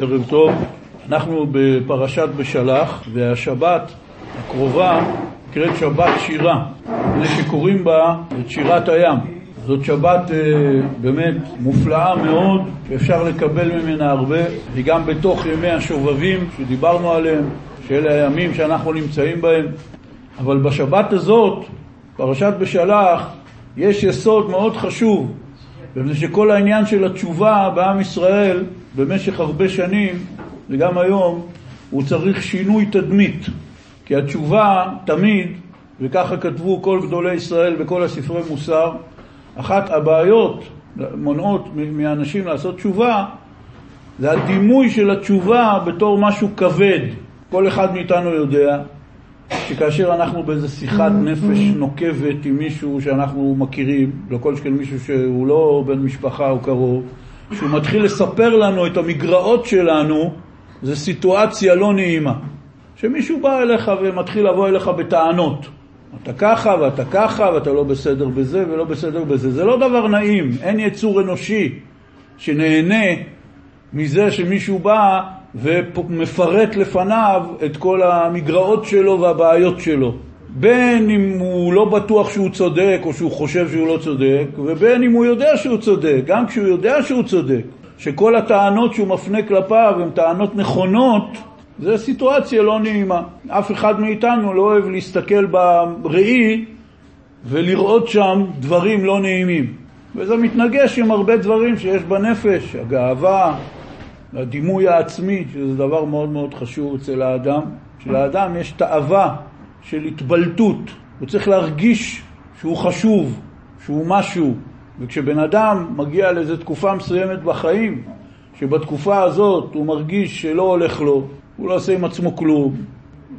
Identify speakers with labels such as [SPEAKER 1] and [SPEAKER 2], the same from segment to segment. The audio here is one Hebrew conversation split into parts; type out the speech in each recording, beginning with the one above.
[SPEAKER 1] ערב טוב, אנחנו בפרשת בשלח והשבת הקרובה נקראת שבת שירה, מפני שקוראים בה את שירת הים. זאת שבת אה, באמת מופלאה מאוד, שאפשר לקבל ממנה הרבה, וגם בתוך ימי השובבים שדיברנו עליהם, שאלה הימים שאנחנו נמצאים בהם. אבל בשבת הזאת, פרשת בשלח, יש יסוד מאוד חשוב, מפני שכל העניין של התשובה בעם ישראל במשך הרבה שנים, וגם היום, הוא צריך שינוי תדמית. כי התשובה תמיד, וככה כתבו כל גדולי ישראל בכל הספרי מוסר, אחת הבעיות מונעות מאנשים לעשות תשובה, זה הדימוי של התשובה בתור משהו כבד. כל אחד מאיתנו יודע שכאשר אנחנו באיזה שיחת נפש נוקבת עם מישהו שאנחנו מכירים, לא כל שכן מישהו שהוא לא בן משפחה או קרוב, שהוא מתחיל לספר לנו את המגרעות שלנו, זו סיטואציה לא נעימה. שמישהו בא אליך ומתחיל לבוא אליך בטענות. אתה ככה ואתה ככה ואתה לא בסדר בזה ולא בסדר בזה. זה לא דבר נעים, אין יצור אנושי שנהנה מזה שמישהו בא ומפרט לפניו את כל המגרעות שלו והבעיות שלו. בין אם הוא לא בטוח שהוא צודק או שהוא חושב שהוא לא צודק, ובין אם הוא יודע שהוא צודק, גם כשהוא יודע שהוא צודק, שכל הטענות שהוא מפנה כלפיו הן טענות נכונות, זו סיטואציה לא נעימה. אף אחד מאיתנו לא אוהב להסתכל בראי ולראות שם דברים לא נעימים. וזה מתנגש עם הרבה דברים שיש בנפש, הגאווה, הדימוי העצמי, שזה דבר מאוד מאוד חשוב אצל האדם. שלאדם יש תאווה של התבלטות, הוא צריך להרגיש שהוא חשוב, שהוא משהו, וכשבן אדם מגיע לאיזו תקופה מסוימת בחיים, שבתקופה הזאת הוא מרגיש שלא הולך לו, הוא לא עושה עם עצמו כלום,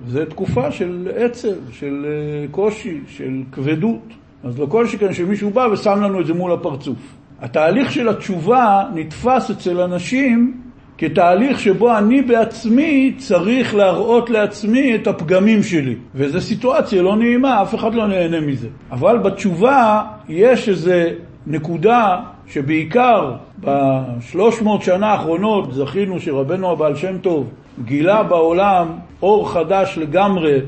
[SPEAKER 1] זו תקופה של עצב, של אה, קושי, של כבדות. אז לא כל שכן שמישהו בא ושם לנו את זה מול הפרצוף. התהליך של התשובה נתפס אצל אנשים כתהליך שבו אני בעצמי צריך להראות לעצמי את הפגמים שלי. וזו סיטואציה לא נעימה, אף אחד לא נהנה מזה. אבל בתשובה יש איזו נקודה שבעיקר בשלוש מאות שנה האחרונות זכינו שרבנו הבעל שם טוב גילה בעולם אור חדש לגמרי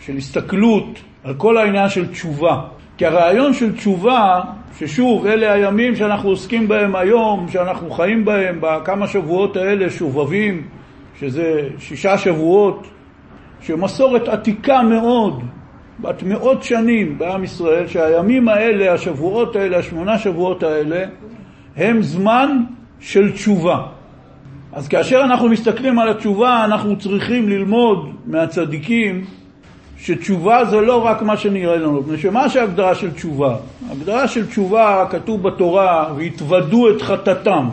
[SPEAKER 1] של הסתכלות על כל העניין של תשובה. כי הרעיון של תשובה, ששוב, אלה הימים שאנחנו עוסקים בהם היום, שאנחנו חיים בהם, בכמה שבועות האלה, שובבים, שזה שישה שבועות, שמסורת עתיקה מאוד, בת מאות שנים בעם ישראל, שהימים האלה, השבועות האלה, השמונה שבועות האלה, הם זמן של תשובה. אז כאשר אנחנו מסתכלים על התשובה, אנחנו צריכים ללמוד מהצדיקים שתשובה זה לא רק מה שנראה לנו, מפני שמה שהגדרה של תשובה? הגדרה של תשובה כתוב בתורה, והתוודו את חטאתם.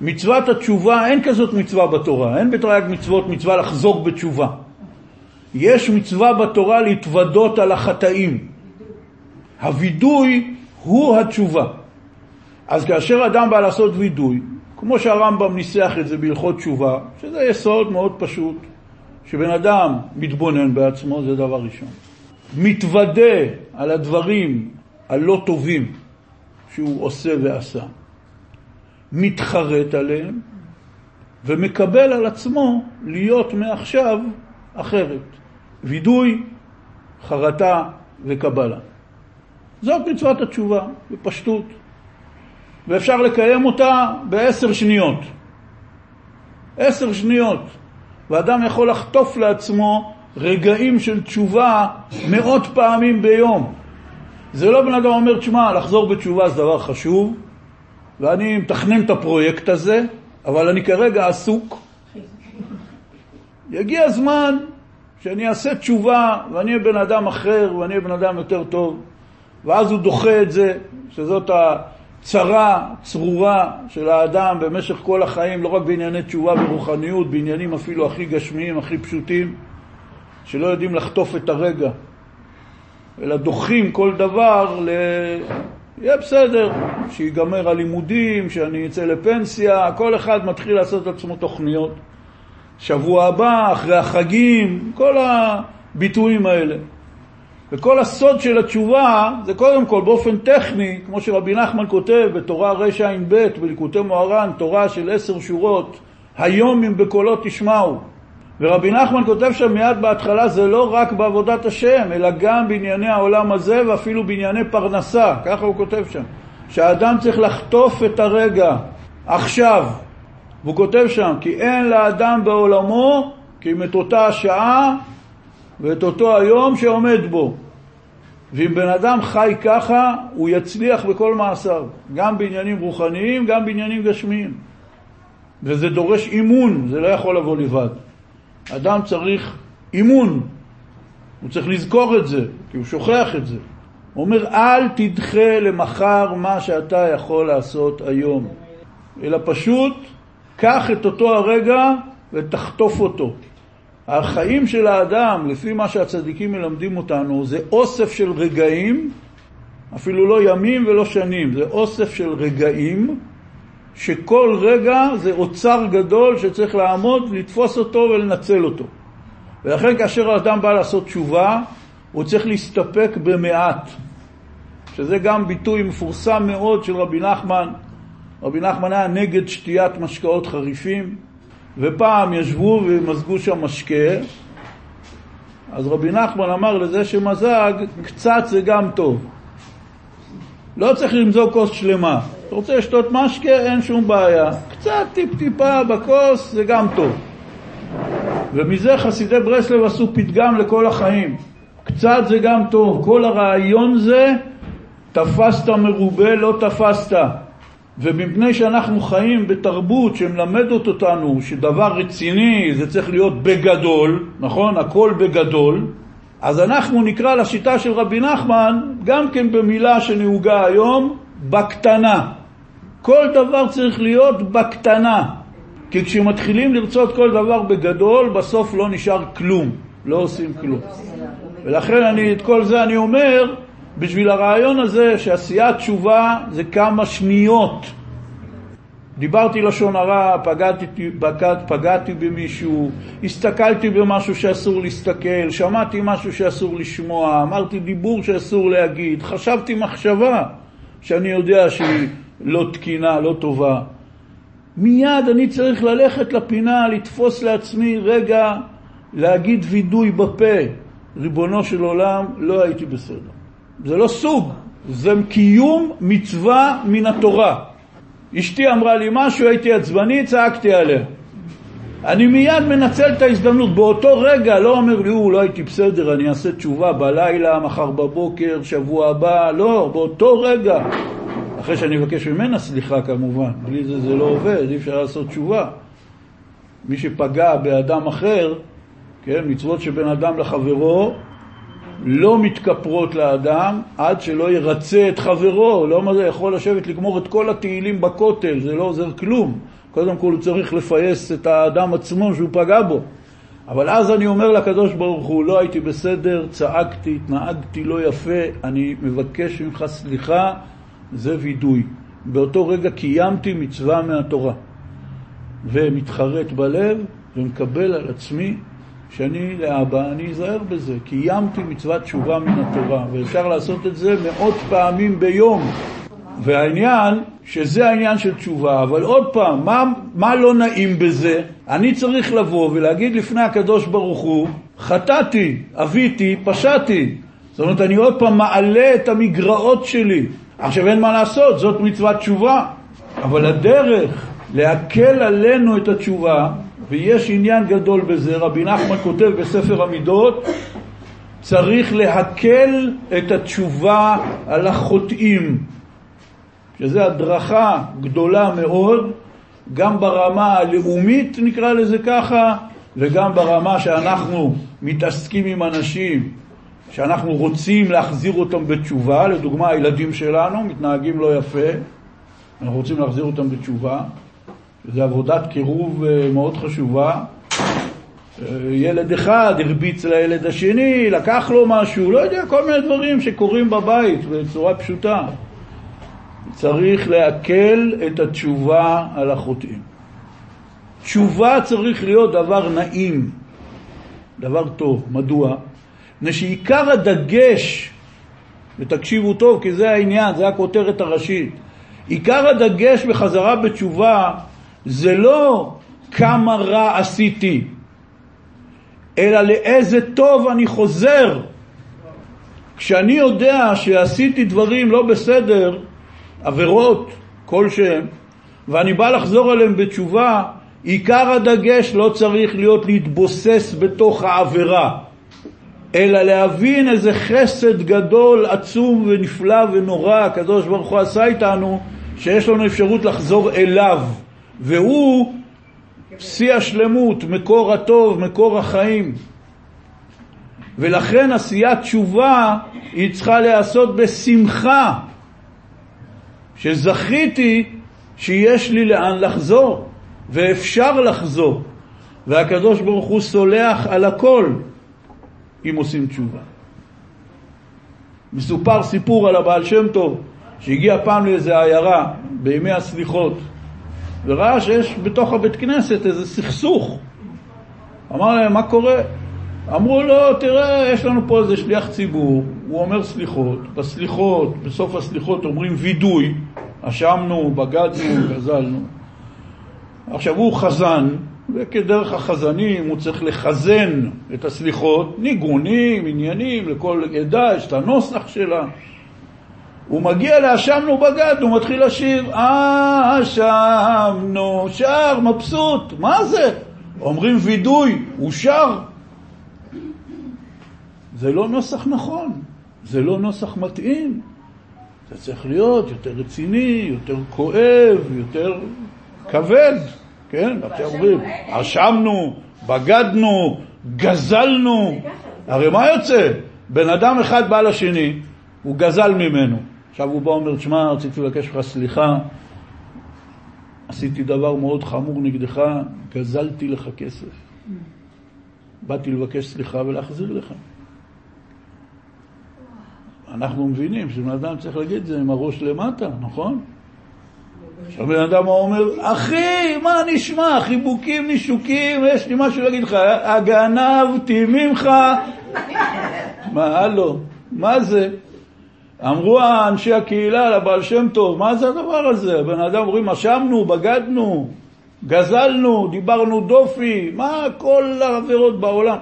[SPEAKER 1] מצוות התשובה, אין כזאת מצווה בתורה, אין בתרי"ג מצוות מצווה לחזור בתשובה. יש מצווה בתורה להתוודות על החטאים. הווידוי הוא התשובה. אז כאשר אדם בא לעשות וידוי, כמו שהרמב"ם ניסח את זה בהלכות תשובה, שזה יסוד מאוד פשוט, שבן אדם מתבונן בעצמו, זה דבר ראשון. מתוודה על הדברים הלא טובים שהוא עושה ועשה, מתחרט עליהם, ומקבל על עצמו להיות מעכשיו אחרת. וידוי, חרטה וקבלה. זאת מצוות התשובה, בפשטות. ואפשר לקיים אותה בעשר שניות. עשר שניות. ואדם יכול לחטוף לעצמו רגעים של תשובה מאות פעמים ביום. זה לא בן אדם אומר, תשמע, לחזור בתשובה זה דבר חשוב, ואני מתכנן את הפרויקט הזה, אבל אני כרגע עסוק. יגיע הזמן שאני אעשה תשובה, ואני אהיה בן אדם אחר, ואני אהיה בן אדם יותר טוב, ואז הוא דוחה את זה, שזאת ה... צרה, צרורה של האדם במשך כל החיים, לא רק בענייני תשובה ורוחניות, בעניינים אפילו הכי גשמיים, הכי פשוטים, שלא יודעים לחטוף את הרגע, אלא דוחים כל דבר ל... יהיה בסדר, שיגמר הלימודים, שאני אצא לפנסיה, כל אחד מתחיל לעשות את עצמו תוכניות. שבוע הבא, אחרי החגים, כל הביטויים האלה. וכל הסוד של התשובה זה קודם כל באופן טכני, כמו שרבי נחמן כותב בתורה רע"ב בליקוטי מוהר"ן, תורה של עשר שורות היום אם בקולו תשמעו. ורבי נחמן כותב שם מיד בהתחלה, זה לא רק בעבודת השם, אלא גם בענייני העולם הזה ואפילו בענייני פרנסה, ככה הוא כותב שם. שהאדם צריך לחטוף את הרגע, עכשיו. והוא כותב שם, כי אין לאדם בעולמו כי אם את אותה השעה ואת אותו היום שעומד בו. ואם בן אדם חי ככה, הוא יצליח בכל מעשיו, גם בעניינים רוחניים, גם בעניינים גשמיים. וזה דורש אימון, זה לא יכול לבוא לבד. אדם צריך אימון, הוא צריך לזכור את זה, כי הוא שוכח את זה. הוא אומר, אל תדחה למחר מה שאתה יכול לעשות היום, אלא פשוט קח את אותו הרגע ותחטוף אותו. החיים של האדם, לפי מה שהצדיקים מלמדים אותנו, זה אוסף של רגעים, אפילו לא ימים ולא שנים, זה אוסף של רגעים, שכל רגע זה אוצר גדול שצריך לעמוד, לתפוס אותו ולנצל אותו. ולכן כאשר האדם בא לעשות תשובה, הוא צריך להסתפק במעט, שזה גם ביטוי מפורסם מאוד של רבי נחמן. רבי נחמן היה נגד שתיית משקאות חריפים, ופעם ישבו ומזגו שם משקה, אז רבי נחמן אמר לזה שמזג, קצת זה גם טוב. לא צריך למזוג כוס שלמה. אתה רוצה לשתות משקה, אין שום בעיה. קצת טיפ-טיפה בכוס זה גם טוב. ומזה חסידי ברסלב עשו פתגם לכל החיים. קצת זה גם טוב. כל הרעיון זה, תפסת מרובה, לא תפסת. ומפני שאנחנו חיים בתרבות שמלמדת אותנו שדבר רציני זה צריך להיות בגדול, נכון? הכל בגדול, אז אנחנו נקרא לשיטה של רבי נחמן גם כן במילה שנהוגה היום, בקטנה. כל דבר צריך להיות בקטנה, כי כשמתחילים לרצות כל דבר בגדול, בסוף לא נשאר כלום, לא עושים כלום. ולכן אני, את כל זה אני אומר, בשביל הרעיון הזה שעשיית תשובה זה כמה שניות. דיברתי לשון הרע, פגעתי, פגע, פגעתי במישהו, הסתכלתי במשהו שאסור להסתכל, שמעתי משהו שאסור לשמוע, אמרתי דיבור שאסור להגיד, חשבתי מחשבה שאני יודע שהיא לא תקינה, לא טובה. מיד אני צריך ללכת לפינה, לתפוס לעצמי רגע, להגיד וידוי בפה. ריבונו של עולם, לא הייתי בסדר. זה לא סוג, זה קיום מצווה מן התורה. אשתי אמרה לי משהו, הייתי עצבני, צעקתי עליה. אני מיד מנצל את ההזדמנות, באותו רגע לא אומר לי, הוא, לא הייתי בסדר, אני אעשה תשובה בלילה, מחר בבוקר, שבוע הבא, לא, באותו רגע. אחרי שאני אבקש ממנה סליחה כמובן, בלי זה זה לא עובד, אי אפשר לעשות תשובה. מי שפגע באדם אחר, כן, מצוות שבין אדם לחברו, לא מתכפרות לאדם עד שלא ירצה את חברו, לא מה זה יכול לשבת לגמור את כל התהילים בכותל, זה לא עוזר כלום. קודם כל הוא צריך לפייס את האדם עצמו שהוא פגע בו. אבל אז אני אומר לקדוש ברוך הוא, לא הייתי בסדר, צעקתי, התנהגתי לא יפה, אני מבקש ממך סליחה, זה וידוי. באותו רגע קיימתי מצווה מהתורה. ומתחרט בלב ומקבל על עצמי שאני לאבא, אני אזהר בזה. קיימתי מצוות תשובה מן התורה, ואפשר לעשות את זה מאות פעמים ביום. והעניין, שזה העניין של תשובה, אבל עוד פעם, מה, מה לא נעים בזה? אני צריך לבוא ולהגיד לפני הקדוש ברוך הוא, חטאתי, אביתי, פשעתי. זאת אומרת, אני עוד פעם מעלה את המגרעות שלי. עכשיו אין מה לעשות, זאת מצוות תשובה. אבל הדרך להקל עלינו את התשובה ויש עניין גדול בזה, רבי נחמן כותב בספר המידות, צריך להקל את התשובה על החוטאים, שזו הדרכה גדולה מאוד, גם ברמה הלאומית נקרא לזה ככה, וגם ברמה שאנחנו מתעסקים עם אנשים שאנחנו רוצים להחזיר אותם בתשובה, לדוגמה הילדים שלנו מתנהגים לא יפה, אנחנו רוצים להחזיר אותם בתשובה, זו עבודת קירוב אה, מאוד חשובה. אה, ילד אחד הרביץ לילד השני, לקח לו משהו, לא יודע, כל מיני דברים שקורים בבית בצורה פשוטה. צריך לעכל את התשובה על החוטאים. תשובה צריך להיות דבר נעים, דבר טוב. מדוע? מפני שעיקר הדגש, ותקשיבו טוב כי זה העניין, זה הכותרת הראשית, עיקר הדגש בחזרה בתשובה זה לא כמה רע עשיתי, אלא לאיזה טוב אני חוזר. כשאני יודע שעשיתי דברים לא בסדר, עבירות כלשהם, ואני בא לחזור עליהם בתשובה, עיקר הדגש לא צריך להיות להתבוסס בתוך העבירה, אלא להבין איזה חסד גדול, עצום ונפלא ונורא הקדוש ברוך הוא עשה איתנו, שיש לנו אפשרות לחזור אליו, והוא שיא השלמות, מקור הטוב, מקור החיים. ולכן עשיית תשובה היא צריכה להיעשות בשמחה, שזכיתי שיש לי לאן לחזור, ואפשר לחזור, והקדוש ברוך הוא סולח על הכל אם עושים תשובה. מסופר סיפור על הבעל שם טוב שהגיע פעם לאיזה עיירה בימי הסליחות וראה שיש בתוך הבית כנסת איזה סכסוך. אמר להם, מה קורה? אמרו לו, תראה, יש לנו פה איזה שליח ציבור, הוא אומר סליחות, בסליחות, בסוף הסליחות אומרים וידוי, אשמנו, בגדנו, גזלנו. עכשיו הוא חזן, וכדרך החזנים הוא צריך לחזן את הסליחות, ניגונים, עניינים, לכל עדה יש את הנוסח שלה. הוא מגיע לאשמנו בגד, הוא מתחיל לשיר, אשמנו, שר, מבסוט, מה זה? אומרים וידוי, הוא שר. זה לא נוסח נכון, זה לא נוסח מתאים. זה צריך להיות יותר רציני, יותר כואב, יותר כבד, כן? עכשיו אומרים, אשמנו, בגדנו, גזלנו. הרי מה יוצא? בן אדם אחד בא לשני, הוא גזל ממנו. עכשיו הוא בא ואומר, תשמע, רציתי לבקש ממך סליחה, עשיתי דבר מאוד חמור נגדך, גזלתי לך כסף. באתי לבקש סליחה ולהחזיר לך. אנחנו מבינים שבן אדם צריך להגיד את זה עם הראש למטה, נכון? עכשיו בן אדם אומר, אחי, מה נשמע? חיבוקים, נישוקים, יש לי משהו להגיד לך, הגנבתי ממך. מה, הלו, מה זה? אמרו אנשי הקהילה לבעל שם טוב, מה זה הדבר הזה? הבן אדם אומרים, אשמנו, בגדנו, גזלנו, דיברנו דופי, מה כל העבירות בעולם?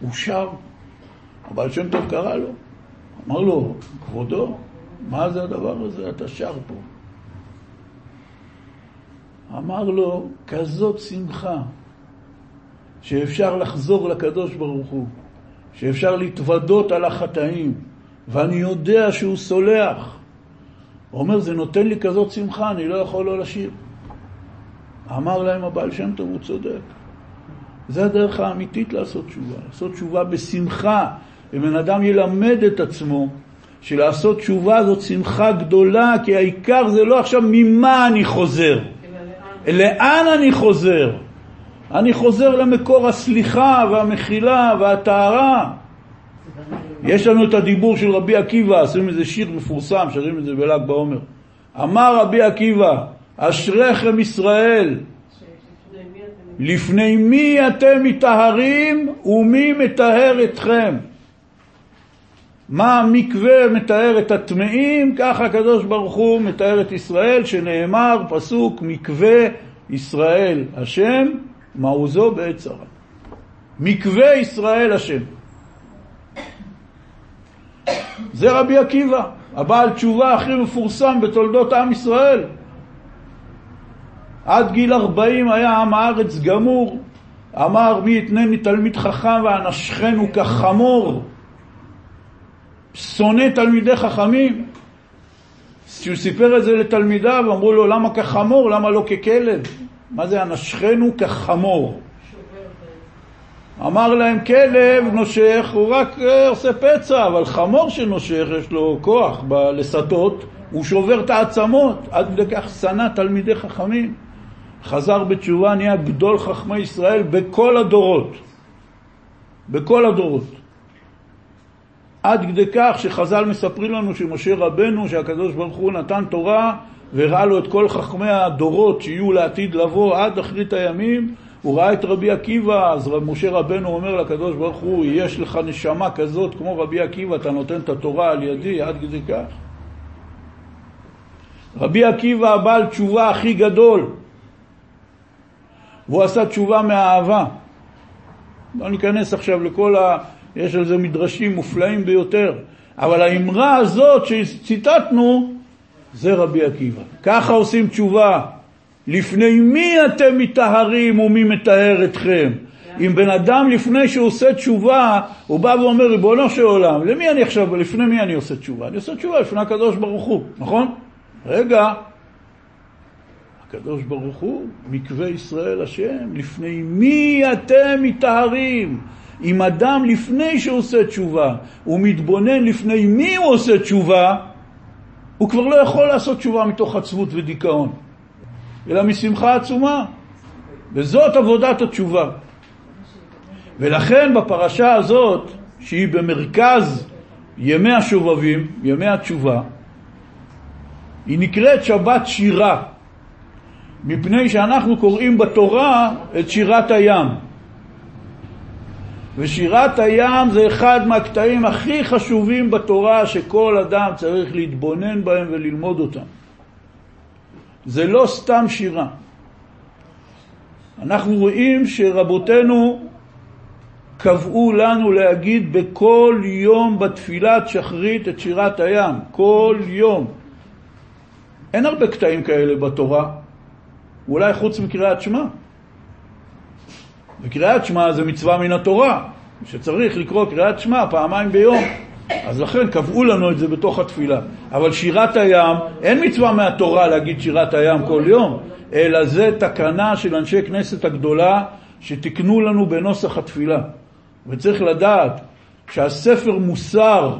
[SPEAKER 1] הוא שר. הבעל שם טוב קרא לו, אמר לו, כבודו, מה זה הדבר הזה? אתה שר פה. אמר לו, כזאת שמחה, שאפשר לחזור לקדוש ברוך הוא, שאפשר להתוודות על החטאים, ואני יודע שהוא סולח. הוא אומר, זה נותן לי כזאת שמחה, אני לא יכול לא לשיר. אמר להם הבעל שם טוב, הוא צודק. זה הדרך האמיתית לעשות תשובה, לעשות תשובה בשמחה. אם בן אדם ילמד את עצמו שלעשות תשובה זאת שמחה גדולה, כי העיקר זה לא עכשיו ממה אני חוזר, לאן אני חוזר? אני חוזר למקור הסליחה והמחילה והטהרה. יש לנו את הדיבור של רבי עקיבא, עשינו איזה שיר מפורסם, שרים את זה בל"ג בעומר. אמר רבי עקיבא, אשריכם ישראל, לפני מי אתם מטהרים ומי מטהר אתכם? מה המקווה מתאר את הטמאים, ככה הקדוש ברוך הוא מתאר את ישראל, שנאמר, פסוק, מקווה ישראל השם, מעוזו בעת צרה. מקווה ישראל השם. זה רבי עקיבא, הבעל תשובה הכי מפורסם בתולדות עם ישראל. עד גיל ארבעים היה עם הארץ גמור, אמר מי יתנני תלמיד חכם ואנשכנו כחמור. שונא תלמידי חכמים. כשהוא סיפר את זה לתלמידיו, אמרו לו, למה כחמור? למה לא ככלב? מה זה אנשכנו כחמור? אמר להם, כלב נושך, הוא רק אה, עושה פצע, אבל חמור שנושך, יש לו כוח בלסתות, הוא שובר את העצמות, עד כדי כך שנא תלמידי חכמים. חזר בתשובה, נהיה גדול חכמי ישראל בכל הדורות. בכל הדורות. עד כדי כך שחז"ל מספרים לנו שמשה רבנו, שהקדוש ברוך הוא נתן תורה והראה לו את כל חכמי הדורות שיהיו לעתיד לבוא עד אחרית הימים, הוא ראה את רבי עקיבא, אז משה רבנו אומר לקדוש ברוך הוא, יש לך נשמה כזאת כמו רבי עקיבא, אתה נותן את התורה על ידי, עד כדי כך. רבי עקיבא הבעל תשובה הכי גדול, והוא עשה תשובה מהאהבה. לא ניכנס עכשיו לכל ה... יש על זה מדרשים מופלאים ביותר, אבל האמרה הזאת שציטטנו זה רבי עקיבא. ככה עושים תשובה. לפני מי אתם מטהרים ומי מטהר אתכם? אם בן אדם לפני שהוא עושה תשובה, הוא בא ואומר, ריבונו של עולם, למי אני עכשיו, לפני מי אני עושה תשובה? אני עושה תשובה לפני הקדוש ברוך הוא, נכון? רגע, הקדוש ברוך הוא, מקווה ישראל השם, לפני מי אתם מטהרים? אם אדם לפני שהוא עושה תשובה, הוא מתבונן לפני מי הוא עושה תשובה, הוא כבר לא יכול לעשות תשובה מתוך עצבות ודיכאון, אלא משמחה עצומה. וזאת עבודת התשובה. ולכן בפרשה הזאת, שהיא במרכז ימי השובבים, ימי התשובה, היא נקראת שבת שירה, מפני שאנחנו קוראים בתורה את שירת הים. ושירת הים זה אחד מהקטעים הכי חשובים בתורה שכל אדם צריך להתבונן בהם וללמוד אותם. זה לא סתם שירה. אנחנו רואים שרבותינו קבעו לנו להגיד בכל יום בתפילת שחרית את שירת הים, כל יום. אין הרבה קטעים כאלה בתורה, אולי חוץ מקריאת שמע. וקריאת שמע זה מצווה מן התורה, שצריך לקרוא קריאת שמע פעמיים ביום. אז לכן קבעו לנו את זה בתוך התפילה. אבל שירת הים, אין מצווה מהתורה להגיד שירת הים כל יום, אלא זה תקנה של אנשי כנסת הגדולה שתיקנו לנו בנוסח התפילה. וצריך לדעת שהספר מוסר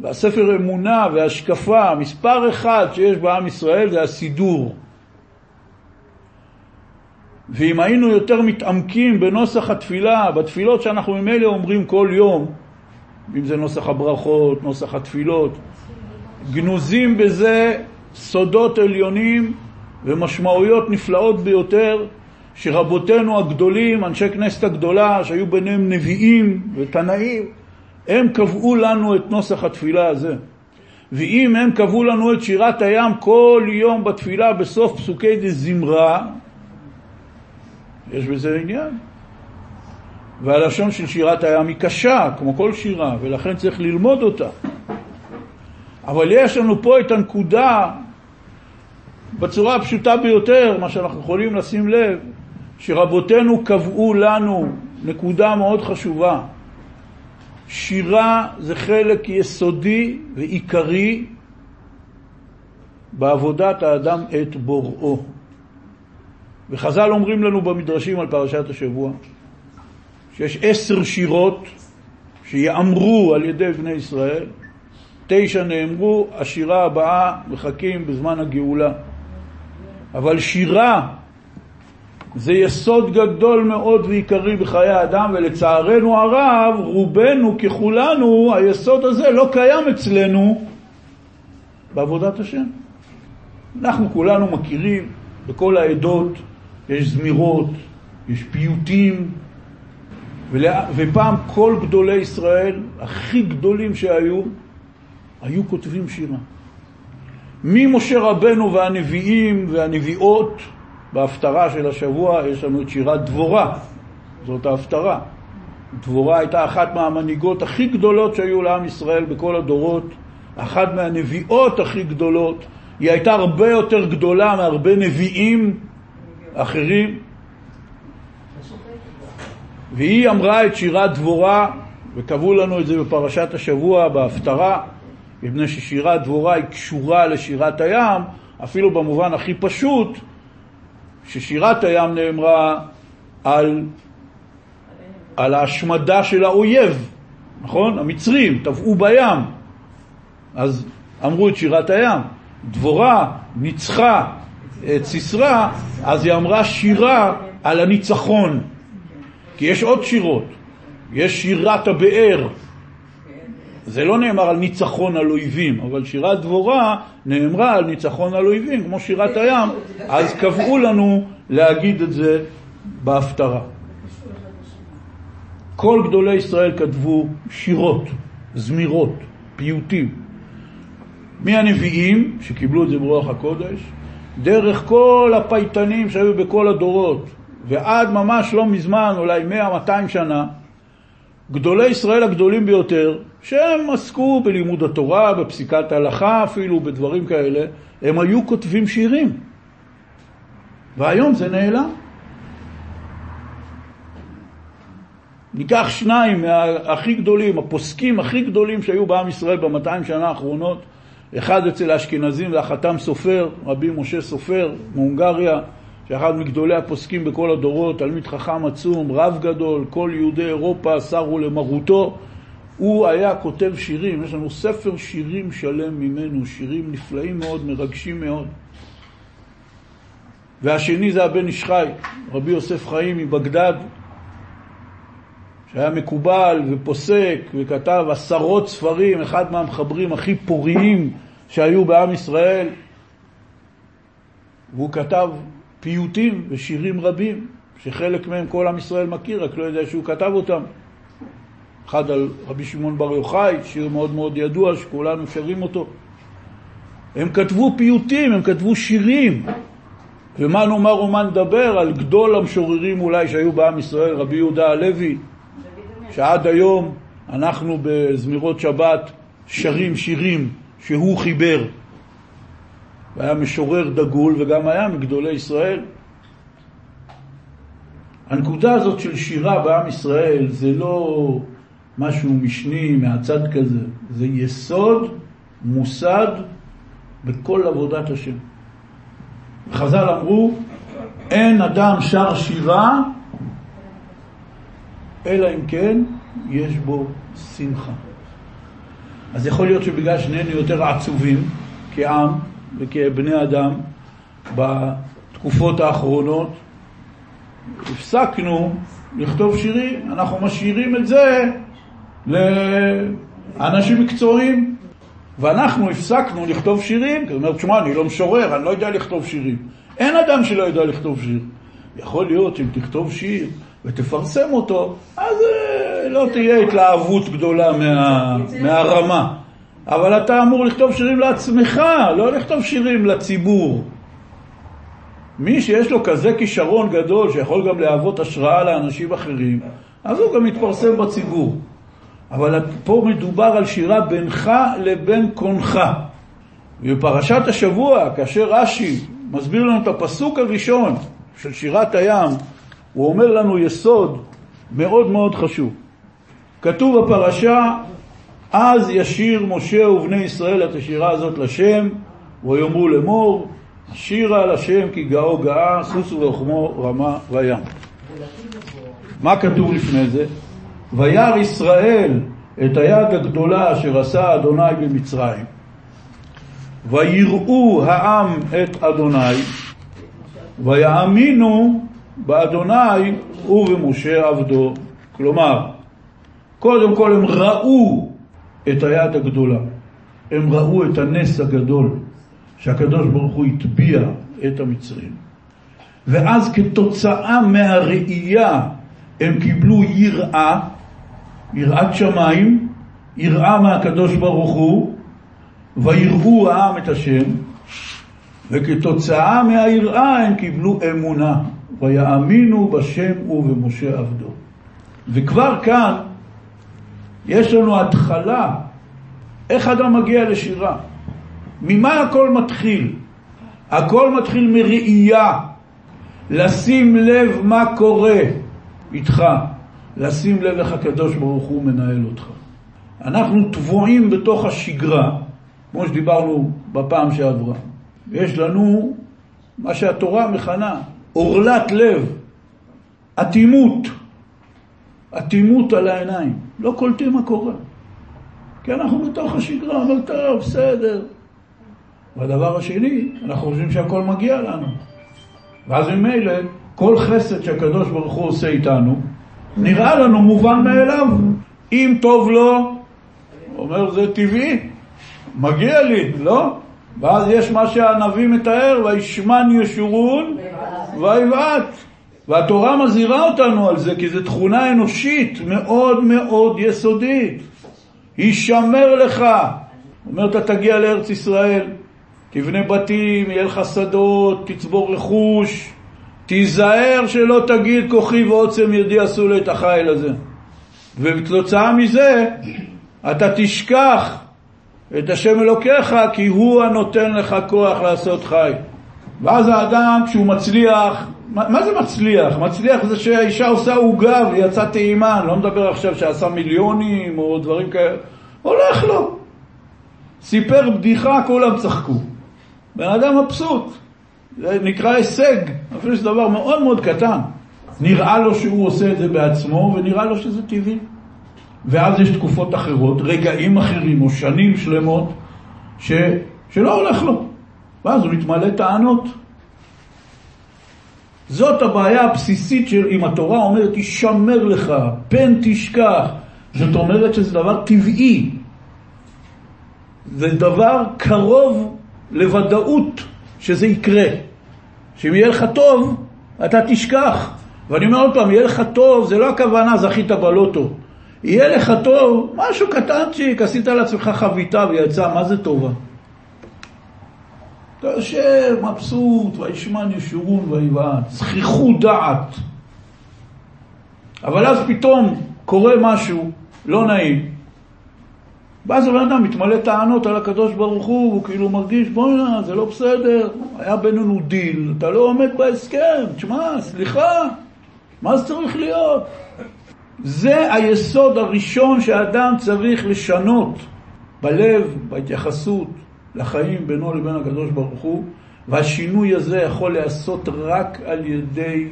[SPEAKER 1] והספר אמונה והשקפה, מספר אחד שיש בעם ישראל זה הסידור. ואם היינו יותר מתעמקים בנוסח התפילה, בתפילות שאנחנו ממילא אומרים כל יום, אם זה נוסח הברכות, נוסח התפילות, גנוזים בזה סודות עליונים ומשמעויות נפלאות ביותר שרבותינו הגדולים, אנשי כנסת הגדולה, שהיו ביניהם נביאים ותנאים, הם קבעו לנו את נוסח התפילה הזה. ואם הם קבעו לנו את שירת הים כל יום בתפילה בסוף פסוקי דזמרה, יש בזה עניין. והלשון של שירת הים היא קשה, כמו כל שירה, ולכן צריך ללמוד אותה. אבל יש לנו פה את הנקודה בצורה הפשוטה ביותר, מה שאנחנו יכולים לשים לב, שרבותינו קבעו לנו נקודה מאוד חשובה. שירה זה חלק יסודי ועיקרי בעבודת האדם את בוראו. וחז"ל אומרים לנו במדרשים על פרשת השבוע שיש עשר שירות שיאמרו על ידי בני ישראל, תשע נאמרו, השירה הבאה מחכים בזמן הגאולה. אבל שירה זה יסוד גדול מאוד ועיקרי בחיי האדם, ולצערנו הרב, רובנו ככולנו, היסוד הזה לא קיים אצלנו בעבודת השם. אנחנו כולנו מכירים, בכל העדות יש זמירות, יש פיוטים, ופעם כל גדולי ישראל, הכי גדולים שהיו, היו כותבים שירה. ממשה רבנו והנביאים והנביאות, בהפטרה של השבוע יש לנו את שירת דבורה, זאת ההפטרה. דבורה הייתה אחת מהמנהיגות הכי גדולות שהיו לעם ישראל בכל הדורות, אחת מהנביאות הכי גדולות, היא הייתה הרבה יותר גדולה מהרבה נביאים אחרים, והיא אמרה את שירת דבורה, וקבעו לנו את זה בפרשת השבוע, בהפטרה, מפני ששירת דבורה היא קשורה לשירת הים, אפילו במובן הכי פשוט, ששירת הים נאמרה על, על ההשמדה של האויב, נכון? המצרים טבעו בים, אז אמרו את שירת הים. דבורה ניצחה את סיסרא, אז היא אמרה שירה על הניצחון. כי יש עוד שירות, יש שירת הבאר. זה לא נאמר על ניצחון על אויבים, אבל שירת דבורה נאמרה על ניצחון על אויבים, כמו שירת הים, אז קבעו לנו להגיד את זה בהפטרה. כל גדולי ישראל כתבו שירות, זמירות, פיוטים. מהנביאים, שקיבלו את זה ברוח הקודש, דרך כל הפייטנים שהיו בכל הדורות, ועד ממש לא מזמן, אולי 100-200 שנה, גדולי ישראל הגדולים ביותר, שהם עסקו בלימוד התורה, בפסיקת ההלכה אפילו, בדברים כאלה, הם היו כותבים שירים. והיום זה נעלם. ניקח שניים מהכי גדולים, הפוסקים הכי גדולים שהיו בעם ישראל במאתיים שנה האחרונות, אחד אצל האשכנזים והחתם סופר, רבי משה סופר מהונגריה, שאחד מגדולי הפוסקים בכל הדורות, תלמיד חכם עצום, רב גדול, כל יהודי אירופה סרו למרותו. הוא היה כותב שירים, יש לנו ספר שירים שלם ממנו, שירים נפלאים מאוד, מרגשים מאוד. והשני זה הבן איש חי, רבי יוסף חיים מבגדד, שהיה מקובל ופוסק וכתב עשרות ספרים, אחד מהמחברים הכי פוריים שהיו בעם ישראל, והוא כתב פיוטים ושירים רבים, שחלק מהם כל עם ישראל מכיר, רק לא יודע שהוא כתב אותם. אחד על רבי שמעון בר יוחאי, שיר מאוד מאוד ידוע שכולנו שרים אותו. הם כתבו פיוטים, הם כתבו שירים. ומה נאמר ומה נדבר על גדול המשוררים אולי שהיו בעם ישראל, רבי יהודה הלוי, שעד היום אנחנו בזמירות שבת שרים שירים שהוא חיבר. והיה משורר דגול וגם היה מגדולי ישראל. הנקודה הזאת של שירה בעם ישראל זה לא משהו משני מהצד כזה, זה יסוד, מוסד בכל עבודת השם. חז"ל אמרו, אין אדם שר שירה אלא אם כן יש בו שמחה. אז יכול להיות שבגלל שנינו יותר עצובים כעם וכבני אדם בתקופות האחרונות, הפסקנו לכתוב שירים, אנחנו משאירים את זה לאנשים מקצועיים. ואנחנו הפסקנו לכתוב שירים, כי הוא אומר, תשמע, אני לא משורר, אני לא יודע לכתוב שירים. אין אדם שלא יודע לכתוב שיר. יכול להיות שאם תכתוב שיר ותפרסם אותו, אז אה, לא תהיה התלהבות גדולה מה, מהרמה. אבל אתה אמור לכתוב שירים לעצמך, לא לכתוב שירים לציבור. מי שיש לו כזה כישרון גדול שיכול גם להוות השראה לאנשים אחרים, אז הוא גם יתפרסם בציבור. אבל פה מדובר על שירה בינך לבין קונך. ובפרשת השבוע, כאשר רש"י מסביר לנו את הפסוק הראשון של שירת הים, הוא אומר לנו יסוד מאוד מאוד חשוב. כתוב בפרשה, אז ישיר משה ובני ישראל את השירה הזאת לשם, ויאמרו לאמור, שירה לשם כי גאו גאה, סוסו ורחמו רמה וים. מה כתוב לפני זה? וירא ישראל את היד הגדולה אשר עשה אדוני במצרים. ויראו העם את אדוני, ויאמינו באדוני ובמשה עבדו. כלומר, קודם כל הם ראו את היד הגדולה, הם ראו את הנס הגדול שהקדוש ברוך הוא הטביע את המצרים. ואז כתוצאה מהראייה הם קיבלו יראה, יראת שמיים, יראה מהקדוש ברוך הוא, ויראו העם את השם, וכתוצאה מהיראה הם קיבלו אמונה, ויאמינו בשם ובמשה עבדו. וכבר כאן יש לנו התחלה, איך אדם מגיע לשירה. ממה הכל מתחיל? הכל מתחיל מראייה, לשים לב מה קורה איתך, לשים לב איך הקדוש ברוך הוא מנהל אותך. אנחנו טבועים בתוך השגרה, כמו שדיברנו בפעם שעברה. יש לנו מה שהתורה מכנה עורלת לב, אטימות, אטימות על העיניים, לא קולטים מה קורה. כי אנחנו בתוך השגרה, אבל טוב, בסדר. והדבר השני, אנחנו חושבים שהכל מגיע לנו. ואז ממילא, כל חסד שהקדוש ברוך הוא עושה איתנו, נראה לנו מובן מאליו. אם טוב לו, אומר, זה טבעי, מגיע לי, לא? ואז יש מה שהנביא מתאר, וישמן ישורון ויבעט. והתורה מזהירה אותנו על זה, כי זו תכונה אנושית מאוד מאוד יסודית. הישמר לך. אומר, אתה תגיע לארץ ישראל, תבנה בתים, יהיה לך שדות, תצבור רכוש, תיזהר שלא תגיד כוחי ועוצם ידי עשו לי את החיל הזה. וכתוצאה מזה אתה תשכח את השם אלוקיך כי הוא הנותן לך כוח לעשות חי. ואז האדם כשהוא מצליח, מה, זה מצליח? מצליח זה שהאישה עושה עוגה ויצא טעימה, אני לא מדבר עכשיו שעשה מיליונים או דברים כאלה, הולך לו. סיפר בדיחה, כולם צחקו. בן אדם מבסוט, זה נקרא הישג, אפילו שזה דבר מאוד מאוד קטן. נראה לו שהוא עושה את זה בעצמו ונראה לו שזה טבעי. ואז יש תקופות אחרות, רגעים אחרים או שנים שלמות ש... שלא הולך לו. ואז הוא מתמלא טענות. זאת הבעיה הבסיסית של אם התורה אומרת, תשמר לך, פן תשכח. זאת אומרת שזה דבר טבעי. זה דבר קרוב לוודאות שזה יקרה. שאם יהיה לך טוב, אתה תשכח. ואני אומר עוד פעם, יהיה לך טוב, זה לא הכוונה זכית בלוטו. יהיה לך טוב, משהו קטנצ'יק, עשית לעצמך חביתה ויצא, מה זה טובה? אתה יושב מבסוט, וישמן ישורון ויבעט, זכיחות דעת. אבל אז פתאום קורה משהו לא נעים, ואז הבן אדם מתמלא טענות על הקדוש ברוך הוא, והוא כאילו מרגיש, בוא'נה, זה לא בסדר, היה בינינו דיל, אתה לא עומד בהסכם, תשמע, סליחה, מה זה צריך להיות? זה היסוד הראשון שהאדם צריך לשנות בלב, בהתייחסות לחיים בינו לבין הקדוש ברוך הוא, והשינוי הזה יכול להיעשות רק על ידי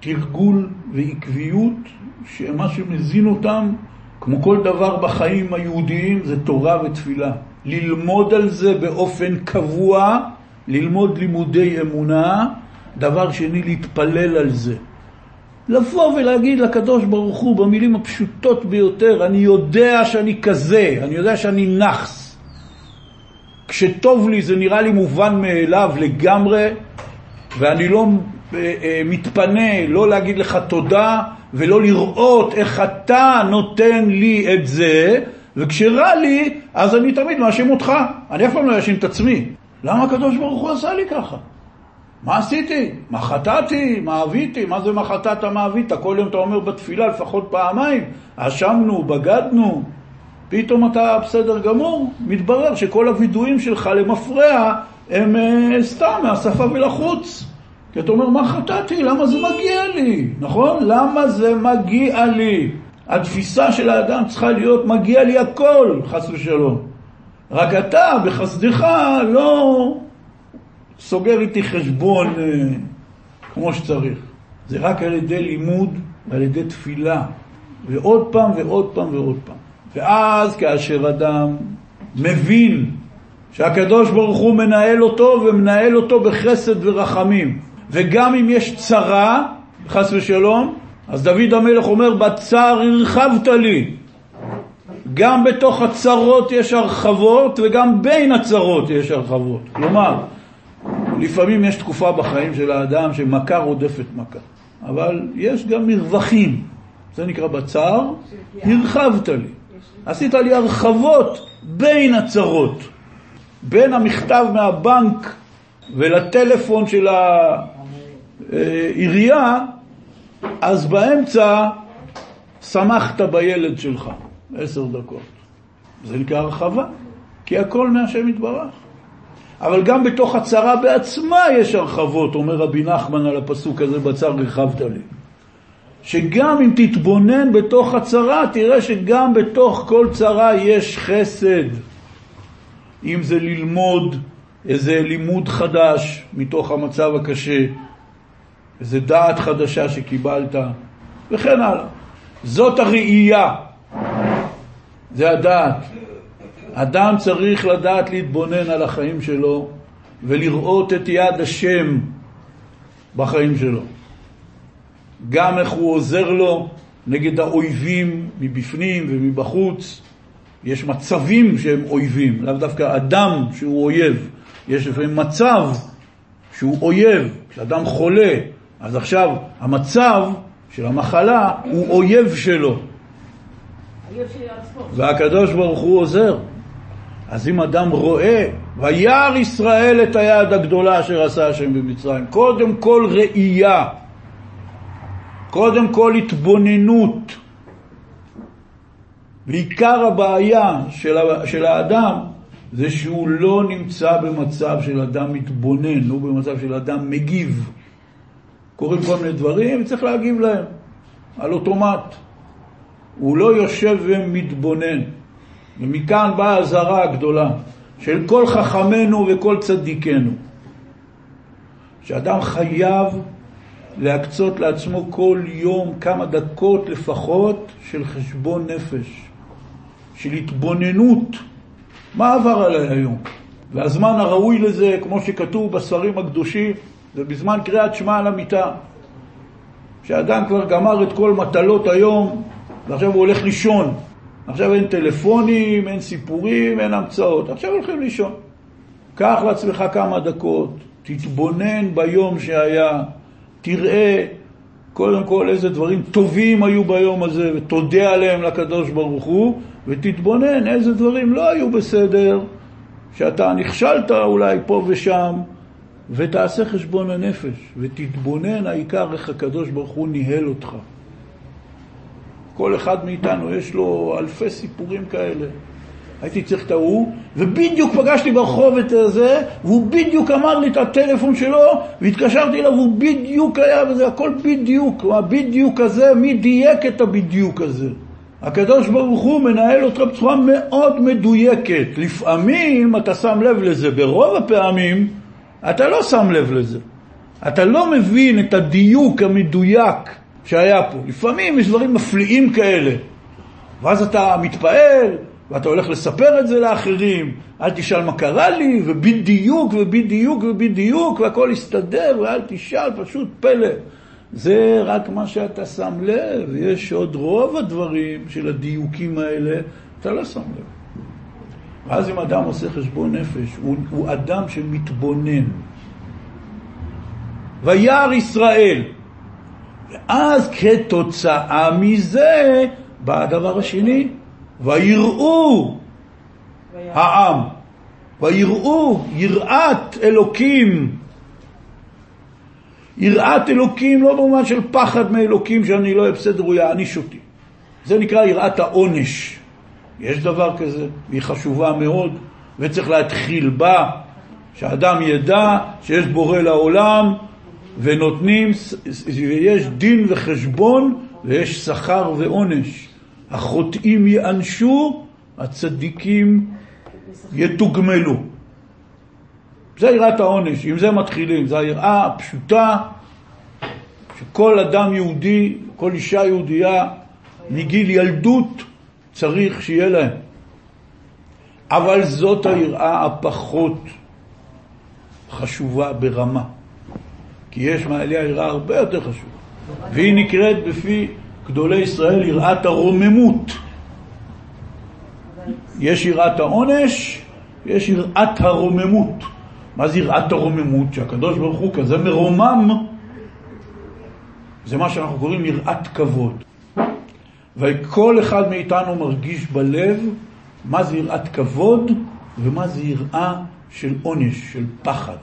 [SPEAKER 1] תרגול ועקביות, שמה שמזין אותם, כמו כל דבר בחיים היהודיים, זה תורה ותפילה. ללמוד על זה באופן קבוע, ללמוד לימודי אמונה, דבר שני, להתפלל על זה. לבוא ולהגיד לקדוש ברוך הוא במילים הפשוטות ביותר, אני יודע שאני כזה, אני יודע שאני נאחס. כשטוב לי זה נראה לי מובן מאליו לגמרי, ואני לא אה, אה, מתפנה לא להגיד לך תודה ולא לראות איך אתה נותן לי את זה, וכשרע לי, אז אני תמיד מאשים אותך. אני אף פעם לא אאשים את עצמי. למה הקדוש ברוך הוא עשה לי ככה? מה עשיתי? מה חטאתי? מה אביתי? מה זה מה חטאת, מה אבית? כל יום אתה אומר בתפילה לפחות פעמיים, אשמנו, בגדנו, פתאום אתה בסדר גמור, מתברר שכל הווידויים שלך למפרע הם uh, סתם מהשפה ולחוץ. כי אתה אומר, מה חטאתי? למה זה מגיע לי? נכון? למה זה מגיע לי? התפיסה של האדם צריכה להיות, מגיע לי הכל, חס ושלום. רק אתה, בחסדך, לא סוגר איתי חשבון אה, כמו שצריך. זה רק על ידי לימוד ועל ידי תפילה, ועוד פעם ועוד פעם ועוד פעם. ואז כאשר אדם מבין שהקדוש ברוך הוא מנהל אותו ומנהל אותו בחסד ורחמים, וגם אם יש צרה, חס ושלום, אז דוד המלך אומר, בצר הרחבת לי. גם בתוך הצרות יש הרחבות וגם בין הצרות יש הרחבות. כלומר, לפעמים יש תקופה בחיים של האדם שמכה רודפת מכה, אבל יש גם מרווחים. זה נקרא בצר, הרחבת לי. עשית לי הרחבות בין הצרות, בין המכתב מהבנק ולטלפון של העירייה, אז באמצע שמחת בילד שלך עשר דקות. זה נקרא הרחבה, כי הכל מהשם יתברך. אבל גם בתוך הצרה בעצמה יש הרחבות, אומר רבי נחמן על הפסוק הזה, בצר רחבת לי. שגם אם תתבונן בתוך הצרה, תראה שגם בתוך כל צרה יש חסד. אם זה ללמוד איזה לימוד חדש מתוך המצב הקשה, איזה דעת חדשה שקיבלת, וכן הלאה. זאת הראייה, זה הדעת. אדם צריך לדעת להתבונן על החיים שלו ולראות את יד השם בחיים שלו. גם איך הוא עוזר לו נגד האויבים מבפנים ומבחוץ. יש מצבים שהם אויבים, לאו דווקא אדם שהוא אויב. יש לפעמים מצב שהוא אויב, כשאדם חולה, אז עכשיו המצב של המחלה הוא אויב שלו. והקדוש ברוך הוא עוזר. אז אם אדם רואה, וירא ישראל את היד הגדולה אשר עשה השם במצרים, קודם כל ראייה, קודם כל התבוננות. ועיקר הבעיה של, של האדם זה שהוא לא נמצא במצב של אדם מתבונן, הוא במצב של אדם מגיב. קורים כל מיני דברים וצריך להגיב להם, על אוטומט. הוא לא יושב ומתבונן. ומכאן באה האזהרה הגדולה של כל חכמינו וכל צדיקינו, שאדם חייב להקצות לעצמו כל יום כמה דקות לפחות של חשבון נפש, של התבוננות, מה עבר עליי היום? והזמן הראוי לזה, כמו שכתוב בספרים הקדושים, זה בזמן קריאת שמע על המיטה. שאדם כבר גמר את כל מטלות היום, ועכשיו הוא הולך לישון. עכשיו אין טלפונים, אין סיפורים, אין המצאות. עכשיו הולכים לישון. קח לעצמך כמה דקות, תתבונן ביום שהיה, תראה קודם כל איזה דברים טובים היו ביום הזה, ותודה עליהם לקדוש ברוך הוא, ותתבונן איזה דברים לא היו בסדר, שאתה נכשלת אולי פה ושם, ותעשה חשבון הנפש, ותתבונן העיקר איך הקדוש ברוך הוא ניהל אותך. כל אחד מאיתנו יש לו אלפי סיפורים כאלה. הייתי צריך את ההוא, ובדיוק פגשתי ברחוב את זה, והוא בדיוק אמר לי את הטלפון שלו, והתקשרתי אליו, והוא בדיוק היה, וזה הכל בדיוק, הבדיוק הזה, מי דייק את הבדיוק הזה? הקדוש ברוך הוא מנהל אותך בצורה מאוד מדויקת. לפעמים אתה שם לב לזה, ברוב הפעמים אתה לא שם לב לזה. אתה לא מבין את הדיוק המדויק שהיה פה. לפעמים יש דברים מפליאים כאלה, ואז אתה מתפעל, ואתה הולך לספר את זה לאחרים, אל תשאל מה קרה לי, ובדיוק ובדיוק ובדיוק, והכל יסתדר, ואל תשאל, פשוט פלא. זה רק מה שאתה שם לב, יש עוד רוב הדברים של הדיוקים האלה, אתה לא שם לב. ואז אם אדם עושה חשבון נפש, הוא, הוא אדם שמתבונן. וירא ישראל. ואז כתוצאה מזה בא הדבר השני, ויראו העם, ויראו יראת אלוקים. יראת אלוקים לא במובן של פחד מאלוקים שאני לא בסדר, הוא יעניש אותי. זה נקרא יראת העונש. יש דבר כזה, והיא חשובה מאוד, וצריך להתחיל בה, שאדם ידע שיש בורא לעולם, ונותנים, ויש דין וחשבון, ויש שכר ועונש. החוטאים יענשו, הצדיקים יתוגמלו. זה יראת העונש, עם זה מתחילים, זו היראה הפשוטה שכל אדם יהודי, כל אישה יהודייה מגיל ילדות צריך שיהיה להם. אבל זאת היראה הפחות חשובה ברמה. כי יש מעליה יראה הרבה יותר חשובה. והיא נקראת בפי גדולי ישראל יראת הרוממות. יש יראת העונש, יש יראת הרוממות. מה זה יראת הרוממות? שהקדוש ברוך הוא כזה מרומם, זה מה שאנחנו קוראים יראת כבוד. וכל אחד מאיתנו מרגיש בלב מה זה יראת כבוד ומה זה יראה של עונש, של פחד.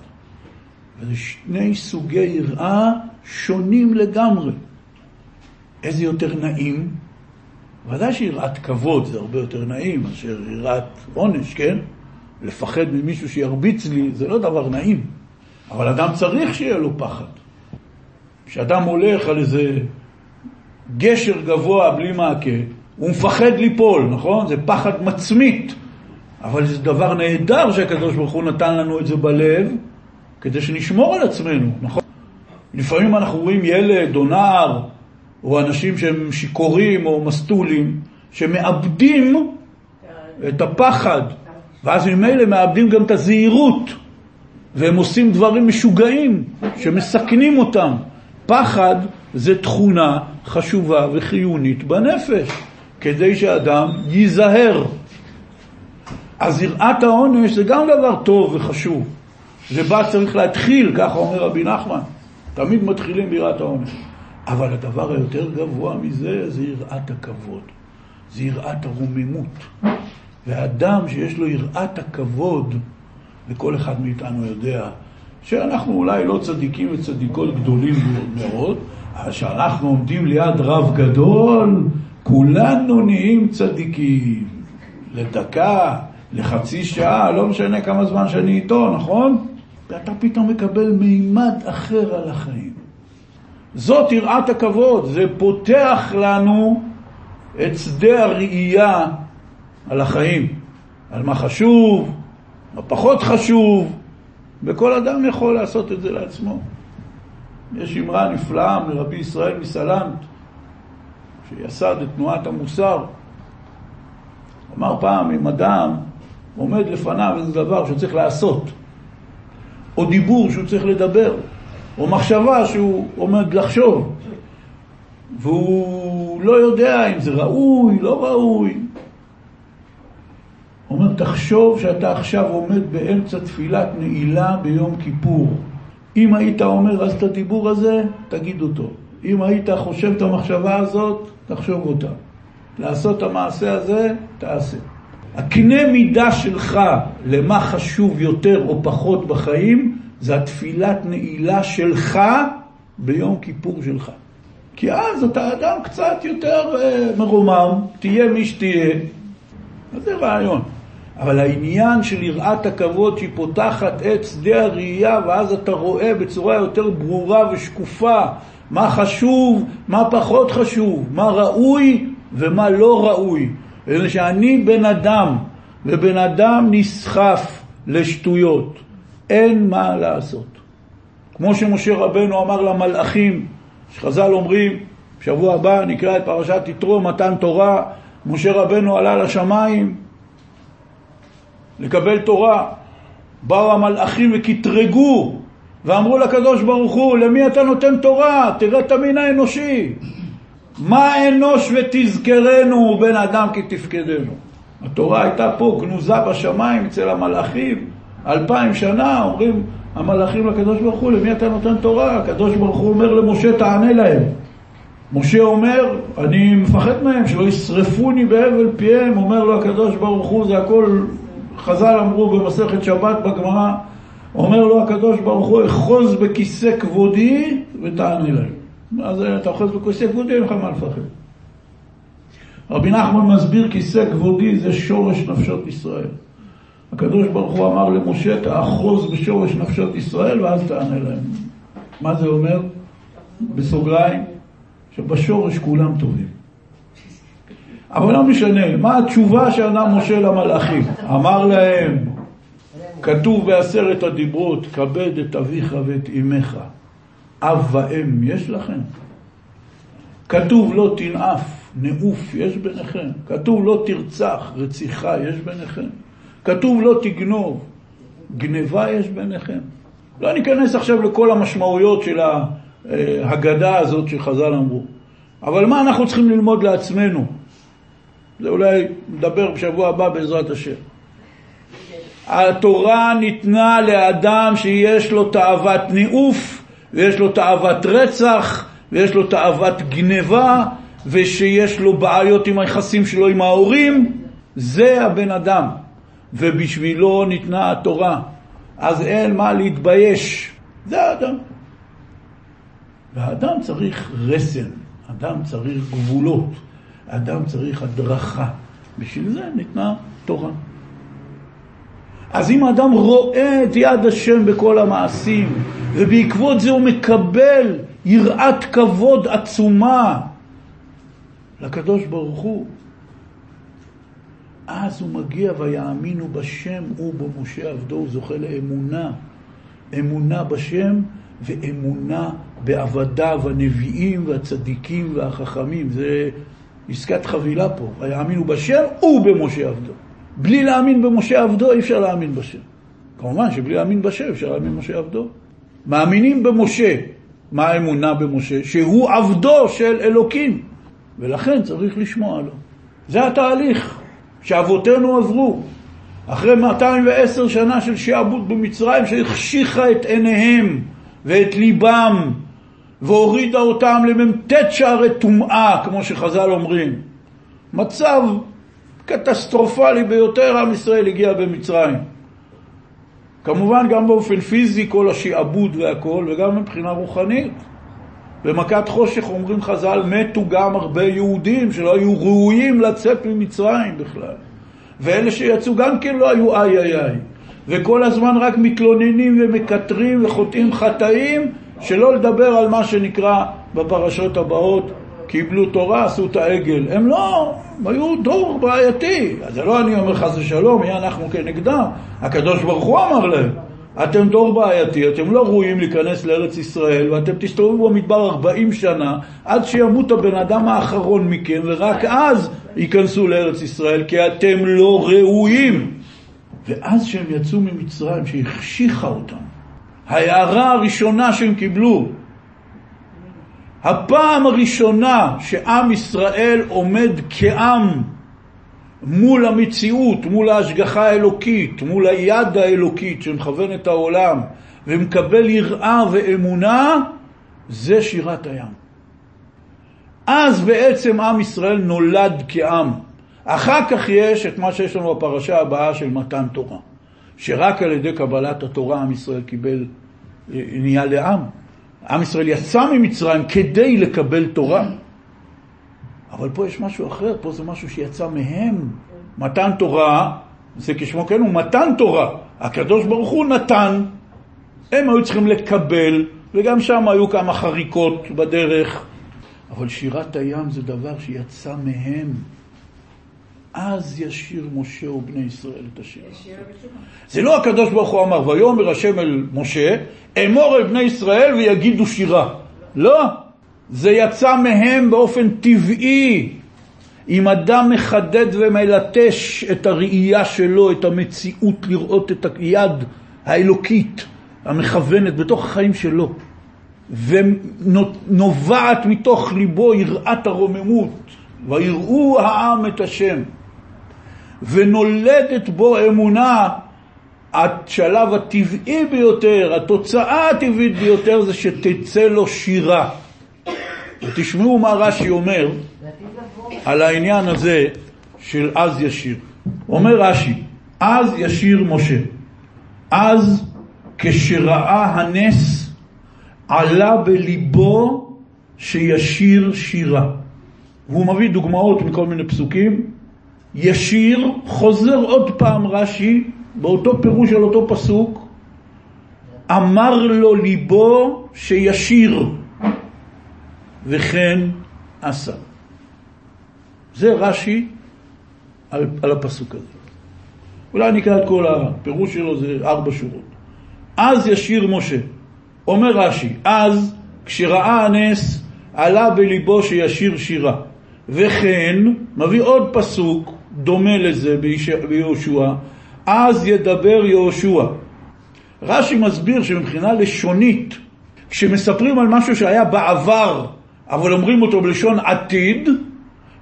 [SPEAKER 1] וזה שני סוגי יראה שונים לגמרי. איזה יותר נעים? ודאי שיראת כבוד זה הרבה יותר נעים מאשר יראת עונש, כן? לפחד ממישהו שירביץ לי זה לא דבר נעים, אבל אדם צריך שיהיה לו פחד. כשאדם הולך על איזה גשר גבוה בלי מעקה, הוא מפחד ליפול, נכון? זה פחד מצמית, אבל זה דבר נהדר שהקדוש ברוך הוא נתן לנו את זה בלב, כדי שנשמור על עצמנו, נכון? לפעמים אנחנו רואים ילד או נער, או אנשים שהם שיכורים או מסטולים, שמאבדים את הפחד, ואז ממילא מאבדים גם את הזהירות, והם עושים דברים משוגעים שמסכנים אותם. פחד זה תכונה חשובה וחיונית בנפש, כדי שאדם ייזהר. אז יראת העונש זה גם דבר טוב וחשוב. זה בא צריך להתחיל, ככה אומר רבי נחמן. תמיד מתחילים ביראת העונש. אבל הדבר היותר גבוה מזה זה יראת הכבוד. זה יראת הרוממות. ואדם שיש לו יראת הכבוד, וכל אחד מאיתנו יודע שאנחנו אולי לא צדיקים וצדיקות גדולים מאוד, אבל כשאנחנו עומדים ליד רב גדול, כולנו נהיים צדיקים. לדקה, לחצי שעה, לא משנה כמה זמן שאני איתו, נכון? ואתה פתאום מקבל מימד אחר על החיים. זאת יראת הכבוד, זה פותח לנו את שדה הראייה על החיים, על מה חשוב, מה פחות חשוב, וכל אדם יכול לעשות את זה לעצמו. יש אמרה נפלאה מרבי ישראל מסלנט, שיסד את תנועת המוסר. אמר פעם, אם אדם עומד לפניו איזה דבר שהוא צריך לעשות, או דיבור שהוא צריך לדבר, או מחשבה שהוא עומד לחשוב, והוא לא יודע אם זה ראוי, לא ראוי. אומר, תחשוב שאתה עכשיו עומד באמצע תפילת נעילה ביום כיפור. אם היית אומר אז את הדיבור הזה, תגיד אותו. אם היית חושב את המחשבה הזאת, תחשוב אותה. לעשות את המעשה הזה, תעשה. הקנה מידה שלך למה חשוב יותר או פחות בחיים, זה התפילת נעילה שלך ביום כיפור שלך. כי אז אתה אדם קצת יותר uh, מרומם, תהיה מי שתהיה. אז זה רעיון. אבל העניין של יראת הכבוד שהיא פותחת את שדה הראייה ואז אתה רואה בצורה יותר ברורה ושקופה מה חשוב, מה פחות חשוב, מה ראוי ומה לא ראוי. זה שאני בן אדם, ובן אדם נסחף לשטויות. אין מה לעשות. כמו שמשה רבנו אמר למלאכים, שחז"ל אומרים, בשבוע הבא נקרא את פרשת יתרו, מתן תורה, משה רבנו עלה לשמיים לקבל תורה. באו המלאכים וקטרגו ואמרו לקדוש ברוך הוא, למי אתה נותן תורה? תראה את המין האנושי. מה אנוש ותזכרנו בן אדם כי תפקדנו. התורה הייתה פה גנוזה בשמיים אצל המלאכים, אלפיים שנה, אומרים המלאכים לקדוש ברוך הוא, למי אתה נותן תורה? הקדוש ברוך הוא אומר למשה, תענה להם. משה אומר, אני מפחד מהם, שלא ישרפוני בהבל פיהם, אומר לו הקדוש ברוך הוא, זה הכל, חז"ל אמרו במסכת שבת בגמרא, אומר לו הקדוש ברוך הוא, אחוז בכיסא כבודי ותענה להם. אז אתה אוחז בכיסא כבודי, אין לך מה לפחד. רבי נחמן מסביר כיסא כבודי זה שורש נפשות ישראל. הקדוש ברוך הוא אמר למשה, תאחוז בשורש נפשות ישראל ואז תענה להם. מה זה אומר? בסוגריים, שבשורש כולם טובים. אבל לא משנה, מה התשובה שענה משה למלאכים? אמר להם, כתוב בעשרת הדיברות, כבד את אביך ואת אמך. אב ואם יש לכם? כתוב לא תנאף, נאוף יש ביניכם. כתוב לא תרצח, רציחה יש ביניכם. כתוב לא תגנוב, גניבה יש ביניכם. לא ניכנס עכשיו לכל המשמעויות של ההגדה הזאת שחז"ל אמרו. אבל מה אנחנו צריכים ללמוד לעצמנו? זה אולי נדבר בשבוע הבא בעזרת השם. התורה ניתנה לאדם שיש לו תאוות ניאוף, ויש לו תאוות רצח, ויש לו תאוות גניבה, ושיש לו בעיות עם היחסים שלו עם ההורים, זה הבן אדם. ובשבילו ניתנה התורה. אז אין מה להתבייש. זה האדם. והאדם צריך רסן, אדם צריך גבולות, אדם צריך הדרכה. בשביל זה ניתנה תורה. אז אם האדם רואה את יד השם בכל המעשים, ובעקבות זה הוא מקבל יראת כבוד עצומה לקדוש ברוך הוא, אז הוא מגיע ויאמינו בשם ובמשה עבדו, הוא זוכה לאמונה. אמונה בשם ואמונה בעבדיו הנביאים והצדיקים והחכמים. זה עסקת חבילה פה. ויאמינו בשם ובמשה עבדו. בלי להאמין במשה עבדו אי אפשר להאמין בשם. כמובן שבלי להאמין בשם אפשר להאמין במשה עבדו. מאמינים במשה. מה האמונה במשה? שהוא עבדו של אלוקים, ולכן צריך לשמוע לו. זה התהליך. שאבותינו עברו. אחרי 210 שנה של שעבוד במצרים שהחשיכה את עיניהם ואת ליבם והורידה אותם למ"ט שערי טומאה, כמו שחז"ל אומרים. מצב קטסטרופלי ביותר עם ישראל הגיע במצרים. כמובן גם באופן פיזי, כל השעבוד והכל, וגם מבחינה רוחנית. במכת חושך אומרים חז"ל, מתו גם הרבה יהודים שלא היו ראויים לצאת ממצרים בכלל. ואלה שיצאו גם כן לא היו איי איי איי. וכל הזמן רק מתלוננים ומקטרים וחוטאים חטאים, שלא לדבר על מה שנקרא בפרשות הבאות, קיבלו תורה, עשו את העגל. הם לא, הם היו דור בעייתי. אז זה לא אני אומר חס ושלום, מי אנחנו כנגדם. הקדוש ברוך הוא אמר להם, אתם דור בעייתי, אתם לא ראויים להיכנס לארץ ישראל, ואתם תסתובבו במדבר 40 שנה, עד שימות הבן אדם האחרון מכם, ורק אז ייכנסו לארץ ישראל, כי אתם לא ראויים. ואז שהם יצאו ממצרים, שהחשיכה אותם, ההערה הראשונה שהם קיבלו, הפעם הראשונה שעם ישראל עומד כעם מול המציאות, מול ההשגחה האלוקית, מול היד האלוקית שמכוון את העולם ומקבל יראה ואמונה, זה שירת הים. אז בעצם עם ישראל נולד כעם. אחר כך יש את מה שיש לנו בפרשה הבאה של מתן תורה, שרק על ידי קבלת התורה עם ישראל קיבל, נהיה לעם. עם ישראל יצא ממצרים כדי לקבל תורה. אבל פה יש משהו אחר, פה זה משהו שיצא מהם. מתן תורה, זה כשמו כן הוא מתן תורה. הקדוש ברוך הוא נתן, הם היו צריכים לקבל, וגם שם היו כמה חריקות בדרך. אבל שירת הים זה דבר שיצא מהם. אז ישיר משה ובני ישראל את השיר. זה לא הקדוש ברוך הוא אמר, ויאמר השם אל משה, אמור אל בני ישראל ויגידו שירה. לא, זה יצא מהם באופן טבעי. אם אדם מחדד ומלטש את הראייה שלו, את המציאות, לראות את היד האלוקית המכוונת בתוך החיים שלו, ונובעת מתוך ליבו יראת הרוממות, ויראו העם את השם. ונולדת בו אמונה, השלב הטבעי ביותר, התוצאה הטבעית ביותר זה שתצא לו שירה. ותשמעו מה רש"י אומר על העניין הזה של אז ישיר. אומר רש"י, אז ישיר משה. אז כשראה הנס עלה בליבו שישיר שירה. והוא מביא דוגמאות מכל מיני פסוקים, ישיר, חוזר עוד פעם רש"י, באותו פירוש על אותו פסוק, אמר לו ליבו שישיר, וכן עשה. זה רש"י על, על הפסוק הזה. אולי נקרא את כל הפירוש שלו, זה ארבע שורות. אז ישיר משה. אומר רש"י, אז כשראה הנס, עלה בליבו שישיר שירה. וכן, מביא עוד פסוק, דומה לזה ביהושע, אז ידבר יהושע. רש"י מסביר שמבחינה לשונית, כשמספרים על משהו שהיה בעבר, אבל אומרים אותו בלשון עתיד,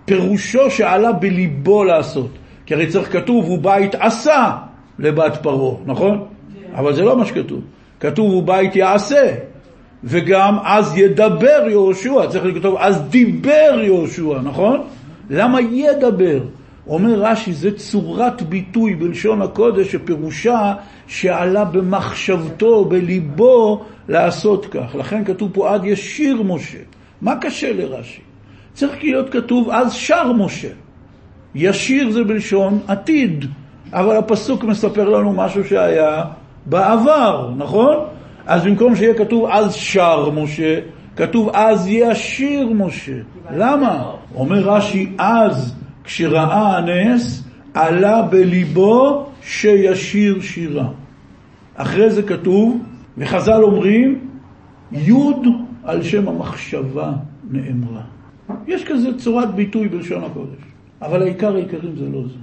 [SPEAKER 1] פירושו שעלה בליבו לעשות. כי הרי צריך כתוב, הוא בית עשה לבת פרעה, נכון? אבל זה לא מה שכתוב. כתוב, הוא בית יעשה. וגם אז ידבר יהושע, צריך לכתוב, אז דיבר יהושע, נכון? למה ידבר? אומר רש"י, זה צורת ביטוי בלשון הקודש שפירושה שעלה במחשבתו, בליבו, לעשות כך. לכן כתוב פה עד ישיר משה. מה קשה לרש"י? צריך להיות כתוב אז שר משה. ישיר זה בלשון עתיד, אבל הפסוק מספר לנו משהו שהיה בעבר, נכון? אז במקום שיהיה כתוב אז שר משה, כתוב אז ישיר משה. למה? אומר רש"י, אז כשראה הנס, עלה בליבו שישיר שירה. אחרי זה כתוב, וחז"ל אומרים, יוד על שם המחשבה נאמרה. יש כזה צורת ביטוי בלשון הקודש, אבל העיקר העיקרים זה לא זה.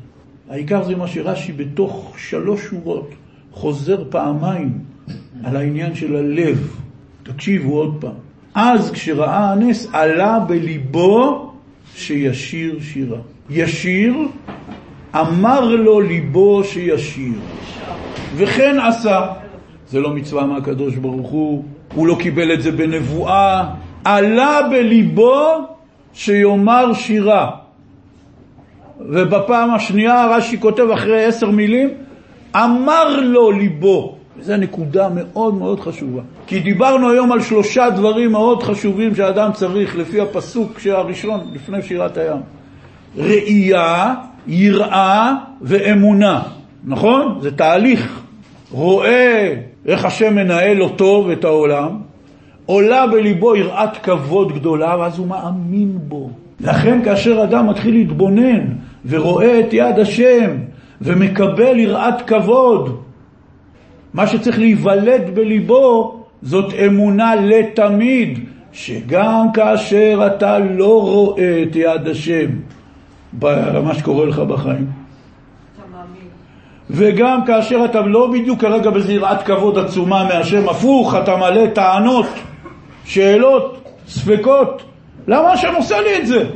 [SPEAKER 1] העיקר זה מה שרש"י בתוך שלוש שורות חוזר פעמיים על העניין של הלב. תקשיבו עוד פעם. אז כשראה הנס עלה בליבו שישיר שירה. ישיר, אמר לו ליבו שישיר. וכן עשה. זה לא מצווה מהקדוש ברוך הוא, הוא לא קיבל את זה בנבואה. עלה בליבו שיאמר שירה. ובפעם השנייה רש"י כותב אחרי עשר מילים, אמר לו ליבו. וזו נקודה מאוד מאוד חשובה. כי דיברנו היום על שלושה דברים מאוד חשובים שאדם צריך לפי הפסוק הראשון לפני שירת הים. ראייה, יראה ואמונה, נכון? זה תהליך. רואה איך השם מנהל אותו ואת העולם, עולה בליבו יראת כבוד גדולה, ואז הוא מאמין בו. לכן כאשר אדם מתחיל להתבונן ורואה את יד השם ומקבל יראת כבוד, מה שצריך להיוולד בליבו זאת אמונה לתמיד, שגם כאשר אתה לא רואה את יד השם במה שקורה לך בחיים, וגם כאשר אתה לא בדיוק כרגע באיזו יראת כבוד עצומה מהשם, הפוך, אתה מלא טענות, שאלות, ספקות, למה השם עושה לי את זה?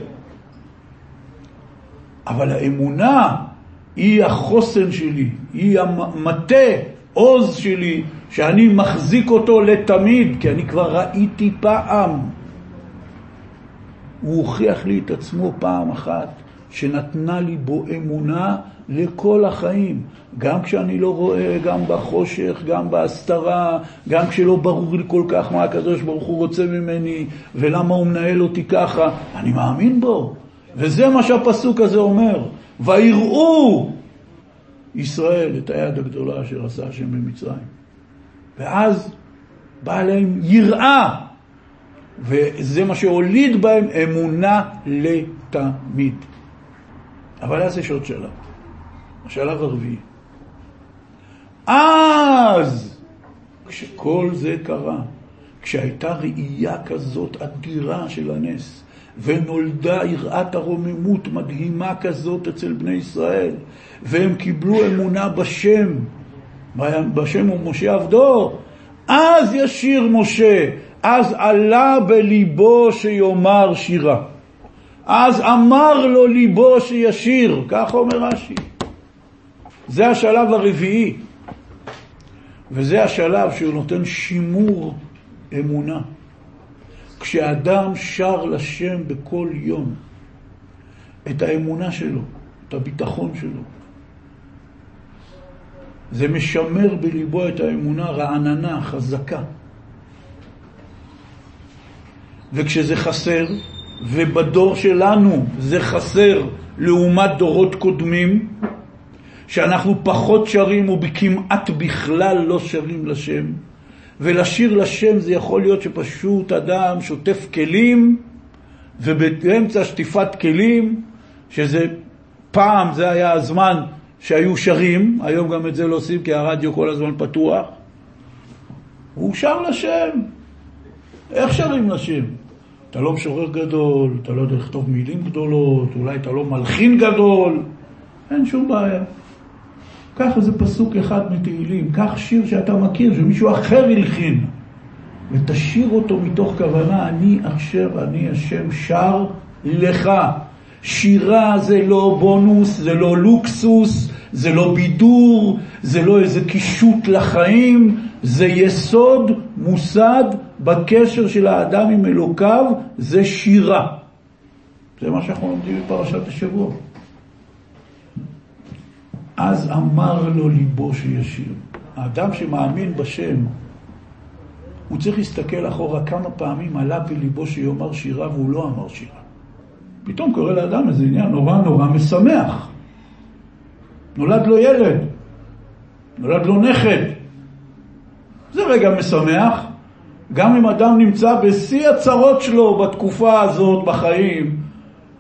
[SPEAKER 1] אבל האמונה היא החוסן שלי, היא המטה, עוז שלי, שאני מחזיק אותו לתמיד, כי אני כבר ראיתי פעם. הוא הוכיח לי את עצמו פעם אחת, שנתנה לי בו אמונה לכל החיים. גם כשאני לא רואה, גם בחושך, גם בהסתרה, גם כשלא ברור לי כל כך מה הקדוש ברוך הוא רוצה ממני, ולמה הוא מנהל אותי ככה, אני מאמין בו. וזה מה שהפסוק הזה אומר. ויראו ישראל את היד הגדולה אשר עשה השם במצרים. ואז בא להם יראה, וזה מה שהוליד בהם אמונה לתמיד. אבל אז יש עוד שלב, השלב הרביעי. אז, כשכל זה קרה, כשהייתה ראייה כזאת אדירה של הנס, ונולדה יראת הרוממות מדהימה כזאת אצל בני ישראל, והם קיבלו אמונה בשם, בשם ומשה עבדו, אז ישיר משה, אז עלה בליבו שיאמר שירה. אז אמר לו ליבו שישיר, כך אומר רש"י. זה השלב הרביעי, וזה השלב שהוא נותן שימור אמונה. כשאדם שר לשם בכל יום את האמונה שלו, את הביטחון שלו, זה משמר בליבו את האמונה רעננה, חזקה. וכשזה חסר, ובדור שלנו זה חסר לעומת דורות קודמים, שאנחנו פחות שרים וכמעט בכלל לא שרים לשם, ולשיר לשם זה יכול להיות שפשוט אדם שוטף כלים, ובאמצע שטיפת כלים, שזה פעם זה היה הזמן שהיו שרים, היום גם את זה לא עושים כי הרדיו כל הזמן פתוח, הוא שר לשם. איך שרים לשם? אתה לא משורר גדול, אתה לא יודע לכתוב מילים גדולות, אולי אתה לא מלחין גדול, אין שום בעיה. קח איזה פסוק אחד מתהילים, קח שיר שאתה מכיר, שמישהו אחר הלחין, ותשאיר אותו מתוך כוונה, אני עכשיו, אני השם שר לך. שירה זה לא בונוס, זה לא לוקסוס, זה לא בידור, זה לא איזה קישוט לחיים, זה יסוד מוסד בקשר של האדם עם אלוקיו, זה שירה. זה מה שאנחנו לומדים בפרשת השבוע. אז אמר לו ליבו שישיר. האדם שמאמין בשם, הוא צריך להסתכל אחורה כמה פעמים עלה בליבו שיאמר שירה והוא לא אמר שירה. פתאום קורה לאדם איזה עניין נורא נורא משמח. נולד לו ילד, נולד לו נכד. זה רגע משמח. גם אם אדם נמצא בשיא הצרות שלו בתקופה הזאת בחיים,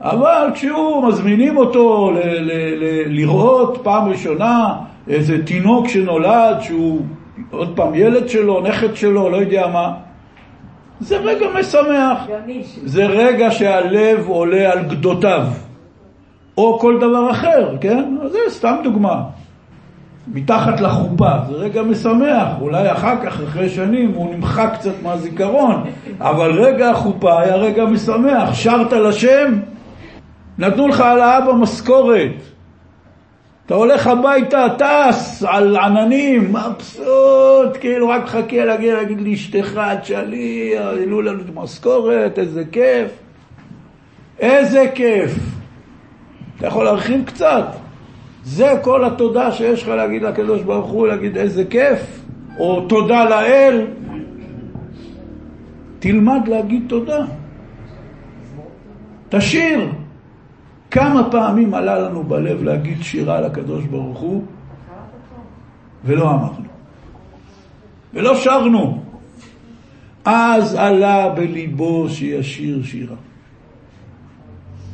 [SPEAKER 1] אבל כשהוא, מזמינים אותו ל- ל- ל- לראות פעם ראשונה איזה תינוק שנולד, שהוא עוד פעם ילד שלו, נכד שלו, לא יודע מה, זה רגע משמח. זה רגע שהלב עולה על גדותיו. או כל דבר אחר, כן? זה סתם דוגמה. מתחת לחופה, זה רגע משמח, אולי אחר כך, אחרי שנים, הוא נמחק קצת מהזיכרון, אבל רגע החופה היה רגע משמח, שרת לשם, נתנו לך העלאה במשכורת, אתה הולך הביתה, טס על עננים, מבסוט, כאילו רק חכה להגיע להגיד לאשתך, תשאלי, העלו לנו את המשכורת, איזה כיף. איזה כיף. אתה יכול להרחיב קצת. זה כל התודה שיש לך להגיד לקדוש ברוך הוא, להגיד איזה כיף, או תודה לאל. תלמד להגיד תודה. תשיר. כמה פעמים עלה לנו בלב להגיד שירה לקדוש ברוך הוא, ולא אמרנו. ולא שרנו. אז עלה בליבו שישיר שירה.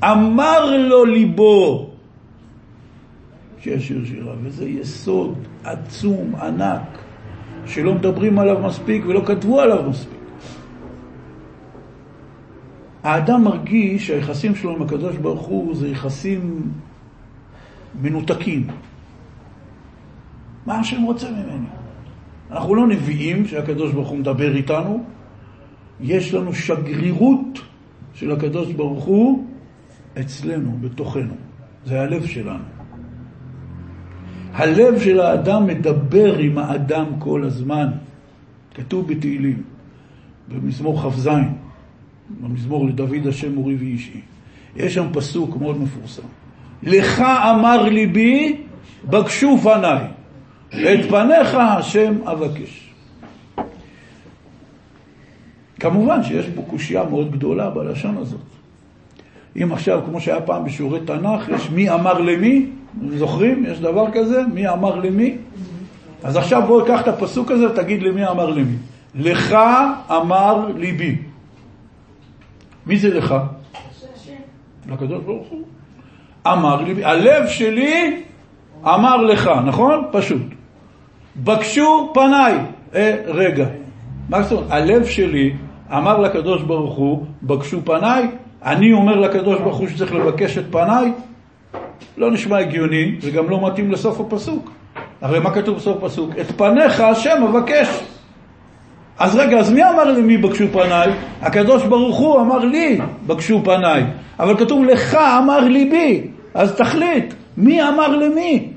[SPEAKER 1] אמר לו ליבו שישיר שירה, וזה יסוד עצום, ענק, שלא מדברים עליו מספיק ולא כתבו עליו מספיק. האדם מרגיש שהיחסים שלו עם הקדוש ברוך הוא זה יחסים מנותקים. מה השם רוצה ממני? אנחנו לא נביאים שהקדוש ברוך הוא מדבר איתנו, יש לנו שגרירות של הקדוש ברוך הוא אצלנו, בתוכנו. זה הלב שלנו. הלב של האדם מדבר עם האדם כל הזמן. כתוב בתהילים, במזמור כ"ז, במזמור לדוד השם אורי ואישי. יש שם פסוק מאוד מפורסם. לך אמר ליבי, בקשו פניי. את פניך השם אבקש. כמובן שיש פה קושייה מאוד גדולה בלשון הזאת. אם עכשיו, כמו שהיה פעם בשיעורי תנ"ך, יש מי אמר למי, זוכרים? יש דבר כזה? מי אמר למי? אז עכשיו בואו קח את הפסוק הזה ותגיד למי אמר למי. לך אמר ליבי. מי זה לך? לקדוש ברוך הוא. אמר ליבי. הלב שלי אמר לך, נכון? פשוט. בקשו פניי. אה, רגע. מה זאת אומרת? הלב שלי אמר לקדוש ברוך הוא, בקשו פניי, אני אומר לקדוש ברוך הוא שצריך לבקש את פניי, לא נשמע הגיוני וגם לא מתאים לסוף הפסוק. הרי מה כתוב בסוף הפסוק? את פניך השם אבקש. אז רגע, אז מי אמר למי בקשו פניי? הקדוש ברוך הוא אמר לי בקשו פניי. אבל כתוב לך אמר ליבי. אז תחליט, מי אמר למי?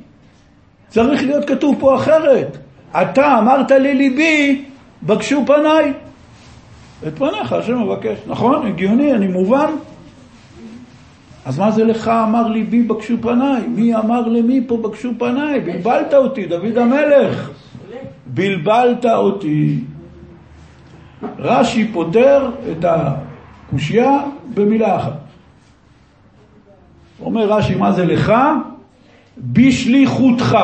[SPEAKER 1] צריך להיות כתוב פה אחרת. אתה אמרת לליבי, בקשו פניי. את פניך השם מבקש. נכון? הגיוני, אני מובן? אז מה זה לך אמר ליבי בקשו פניי? מי אמר למי פה בקשו פניי? בלבלת אותי, דוד המלך. בלבלת אותי. רש"י פותר את הקושייה במילה אחת. אומר רש"י, מה זה לך? בשליחותך.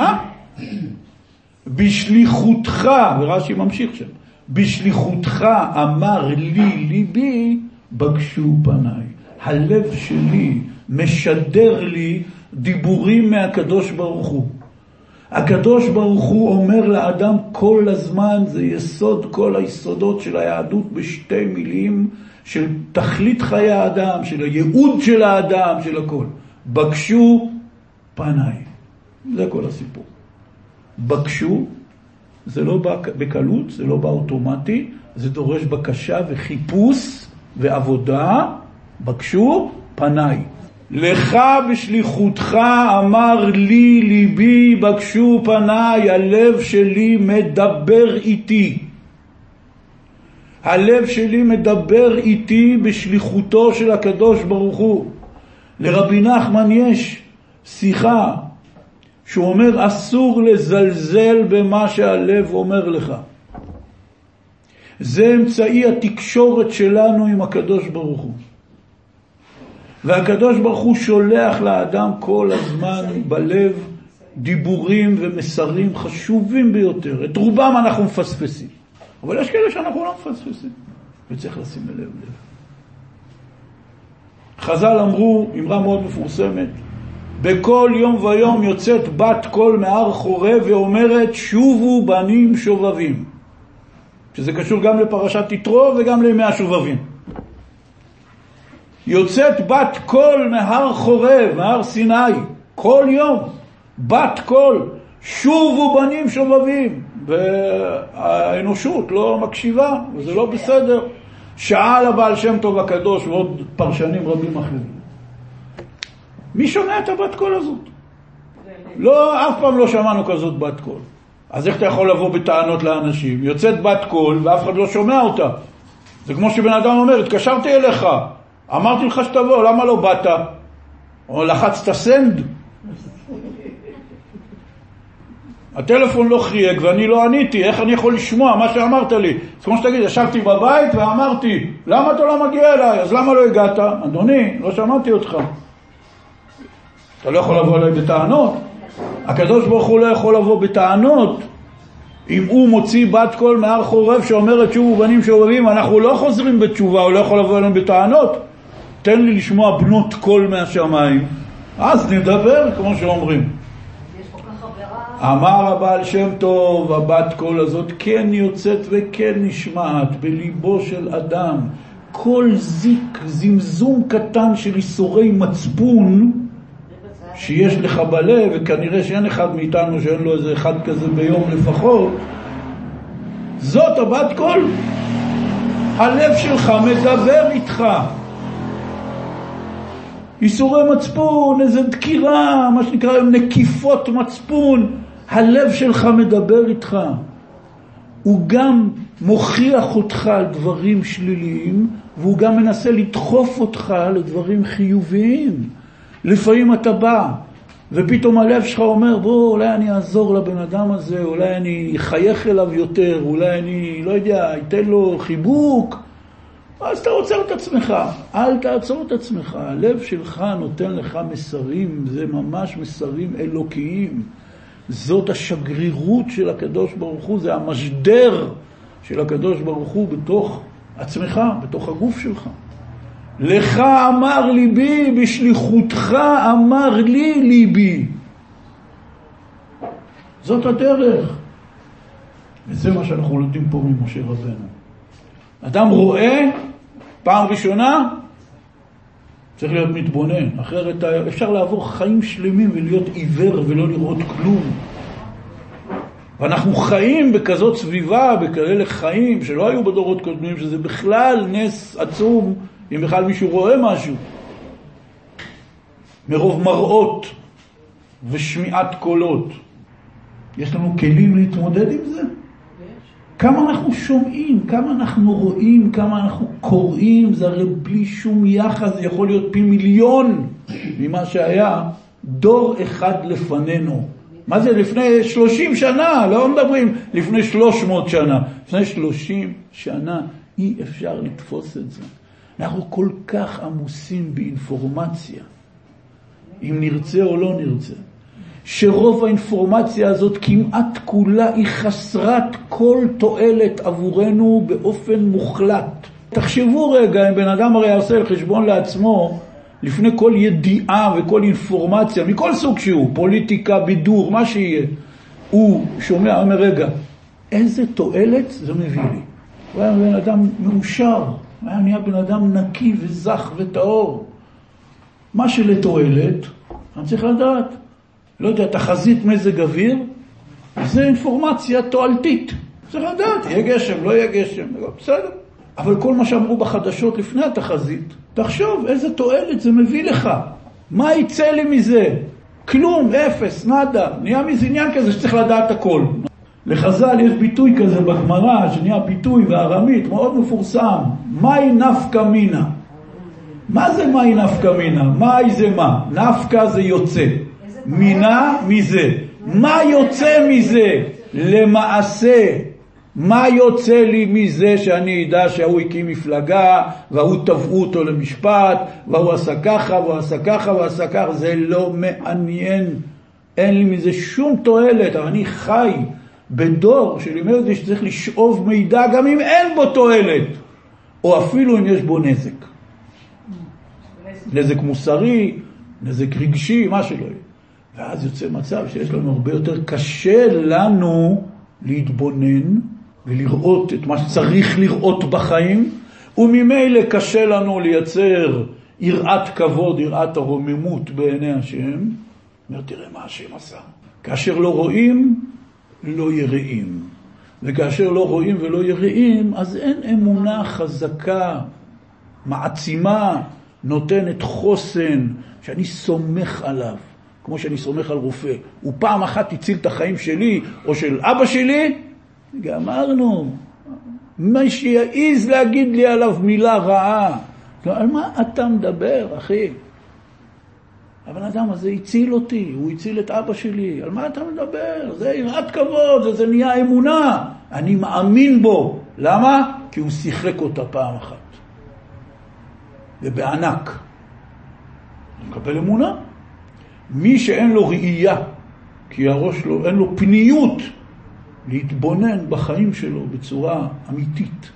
[SPEAKER 1] אה? בשליחותך, ורש"י ממשיך שם, בשליחותך אמר לי ליבי, בקשו פניי. הלב שלי משדר לי דיבורים מהקדוש ברוך הוא. הקדוש ברוך הוא אומר לאדם כל הזמן, זה יסוד כל היסודות של היהדות בשתי מילים של תכלית חיי האדם, של הייעוד של האדם, של הכל. בקשו פניי. זה כל הסיפור. בקשו, זה לא בא בקלות, זה לא בא אוטומטי, זה דורש בקשה וחיפוש ועבודה. בקשו פניי. לך בשליחותך אמר לי ליבי, בקשו פניי, הלב שלי מדבר איתי. הלב שלי מדבר איתי בשליחותו של הקדוש ברוך הוא. לרבי נחמן יש שיחה שהוא אומר אסור לזלזל במה שהלב אומר לך. זה אמצעי התקשורת שלנו עם הקדוש ברוך הוא. והקדוש ברוך הוא שולח לאדם כל הזמן בלב דיבורים ומסרים חשובים ביותר. את רובם אנחנו מפספסים, אבל יש כאלה שאנחנו לא מפספסים, וצריך לשים לב לב. חז"ל אמרו, אמרה מאוד מפורסמת, בכל יום ויום יוצאת בת קול מהר חורב ואומרת שובו בנים שובבים. שזה קשור גם לפרשת יתרו וגם לימי השובבים. יוצאת בת קול מהר חורב, מהר סיני, כל יום, בת קול, שובו בנים שובבים, והאנושות לא מקשיבה, וזה לא בסדר. שאל הבעל שם טוב הקדוש ועוד פרשנים רבים אחרים. מי שומע את הבת קול הזאת? לא, אף פעם לא שמענו כזאת בת קול. אז איך אתה יכול לבוא בטענות לאנשים? יוצאת בת קול ואף אחד לא שומע אותה. זה כמו שבן אדם אומר, התקשרתי אליך, אמרתי לך שתבוא, למה לא באת? או לחצת סנד? הטלפון לא חייג ואני לא עניתי, איך אני יכול לשמוע מה שאמרת לי? אז כמו שתגיד, ישבתי בבית ואמרתי, למה אתה לא מגיע אליי? אז למה לא הגעת? אדוני, לא שמעתי אותך. אתה לא יכול לבוא אליי בטענות. הקדוש ברוך הוא לא יכול לבוא בטענות אם הוא מוציא בת קול מהר חורב שאומרת שובו בנים שאוהבים, אנחנו לא חוזרים בתשובה, הוא לא יכול לבוא אלינו בטענות. תן לי לשמוע בנות קול מהשמיים, אז נדבר, כמו שאומרים. אמר הבעל שם טוב, הבת קול הזאת כן יוצאת וכן נשמעת בליבו של אדם. כל זיק, זמזום קטן של ייסורי מצפון שיש לך בלב, וכנראה שאין אחד מאיתנו שאין לו איזה אחד כזה ביום לפחות, זאת הבת קול. הלב שלך מדבר איתך. איסורי מצפון, איזה דקירה, מה שנקרא נקיפות מצפון, הלב שלך מדבר איתך. הוא גם מוכיח אותך על דברים שליליים, והוא גם מנסה לדחוף אותך לדברים חיוביים. לפעמים אתה בא, ופתאום הלב שלך אומר, בוא, אולי אני אעזור לבן אדם הזה, אולי אני אחייך אליו יותר, אולי אני, לא יודע, אתן לו חיבוק. אז תעצור את עצמך, אל תעצור את עצמך. הלב שלך נותן לך מסרים, זה ממש מסרים אלוקיים. זאת השגרירות של הקדוש ברוך הוא, זה המשדר של הקדוש ברוך הוא בתוך עצמך, בתוך הגוף שלך. לך אמר ליבי, בשליחותך אמר לי ליבי. זאת הדרך. וזה מה שאנחנו לומדים פה ממשה רבנו. אדם רואה פעם ראשונה, צריך להיות מתבונן, אחרת אפשר לעבור חיים שלמים ולהיות עיוור ולא לראות כלום. ואנחנו חיים בכזאת סביבה, בכאלה חיים שלא היו בדורות קודמים, שזה בכלל נס עצום אם בכלל מישהו רואה משהו. מרוב מראות ושמיעת קולות. יש לנו כלים להתמודד עם זה? כמה אנחנו שומעים, כמה אנחנו רואים, כמה אנחנו קוראים, זה הרי בלי שום יחס, זה יכול להיות פי מיליון ממה שהיה דור אחד לפנינו. מה זה לפני 30 שנה? לא מדברים לפני 300 שנה. לפני 30 שנה אי אפשר לתפוס את זה. אנחנו כל כך עמוסים באינפורמציה, אם נרצה או לא נרצה, שרוב האינפורמציה הזאת כמעט כולה היא חסרת כל תועלת עבורנו באופן מוחלט. תחשבו רגע, אם בן אדם הרי יעשה חשבון לעצמו, לפני כל ידיעה וכל אינפורמציה, מכל סוג שהוא, פוליטיקה, בידור, מה שיהיה, הוא שומע, אומר, רגע, איזה תועלת זה מביא לי? הוא היה בן אדם מאושר, היה נהיה בן אדם נקי וזך וטהור. מה שלתועלת, אני צריך לדעת. לא יודע, תחזית מזג אוויר, זה אינפורמציה תועלתית. צריך לדעת, יהיה גשם, לא יהיה גשם, בסדר. אבל כל מה שאמרו בחדשות לפני התחזית, תחשוב איזה תועלת זה מביא לך. מה יצא לי מזה? כלום, אפס, נאדה. נהיה מזה עניין כזה שצריך לדעת הכל. לחז"ל יש ביטוי כזה בגמרא, שנהיה ביטוי בארמית מאוד מפורסם, מאי נפקא מינה. מה זה מאי נפקא מינה? מאי זה מה? נפקא זה יוצא. מינה מזה. מה יוצא מזה? למעשה. מה יוצא לי מזה שאני אדע שההוא הקים מפלגה, וההוא תבעו אותו למשפט, והוא עשה ככה, והוא עשה ככה, והוא עשה ככה, זה לא מעניין. אין לי מזה שום תועלת, אבל אני חי בדור שלימד אותי שצריך לשאוב מידע גם אם אין בו תועלת, או אפילו אם יש בו נזק. נזק מוסרי, נזק רגשי, מה שלא יהיה. ואז יוצא מצב שיש לנו הרבה יותר קשה לנו להתבונן ולראות את מה שצריך לראות בחיים, וממילא קשה לנו לייצר יראת כבוד, יראת הרוממות בעיני השם. אומר, תראה מה השם עשה. כאשר לא רואים, לא יראים. וכאשר לא רואים ולא יראים, אז אין אמונה חזקה, מעצימה, נותנת חוסן, שאני סומך עליו, כמו שאני סומך על רופא. הוא פעם אחת הציל את החיים שלי או של אבא שלי, גמרנו. מי שיעז להגיד לי עליו מילה רעה, על מה אתה מדבר, אחי? הבן אדם הזה הציל אותי, הוא הציל את אבא שלי, על מה אתה מדבר? זה יראת כבוד, זה, זה נהיה אמונה. אני מאמין בו. למה? כי הוא שיחק אותה פעם אחת. ובענק. הוא מקבל אמונה. מי שאין לו ראייה, כי הראש לו, אין לו פניות להתבונן בחיים שלו בצורה אמיתית,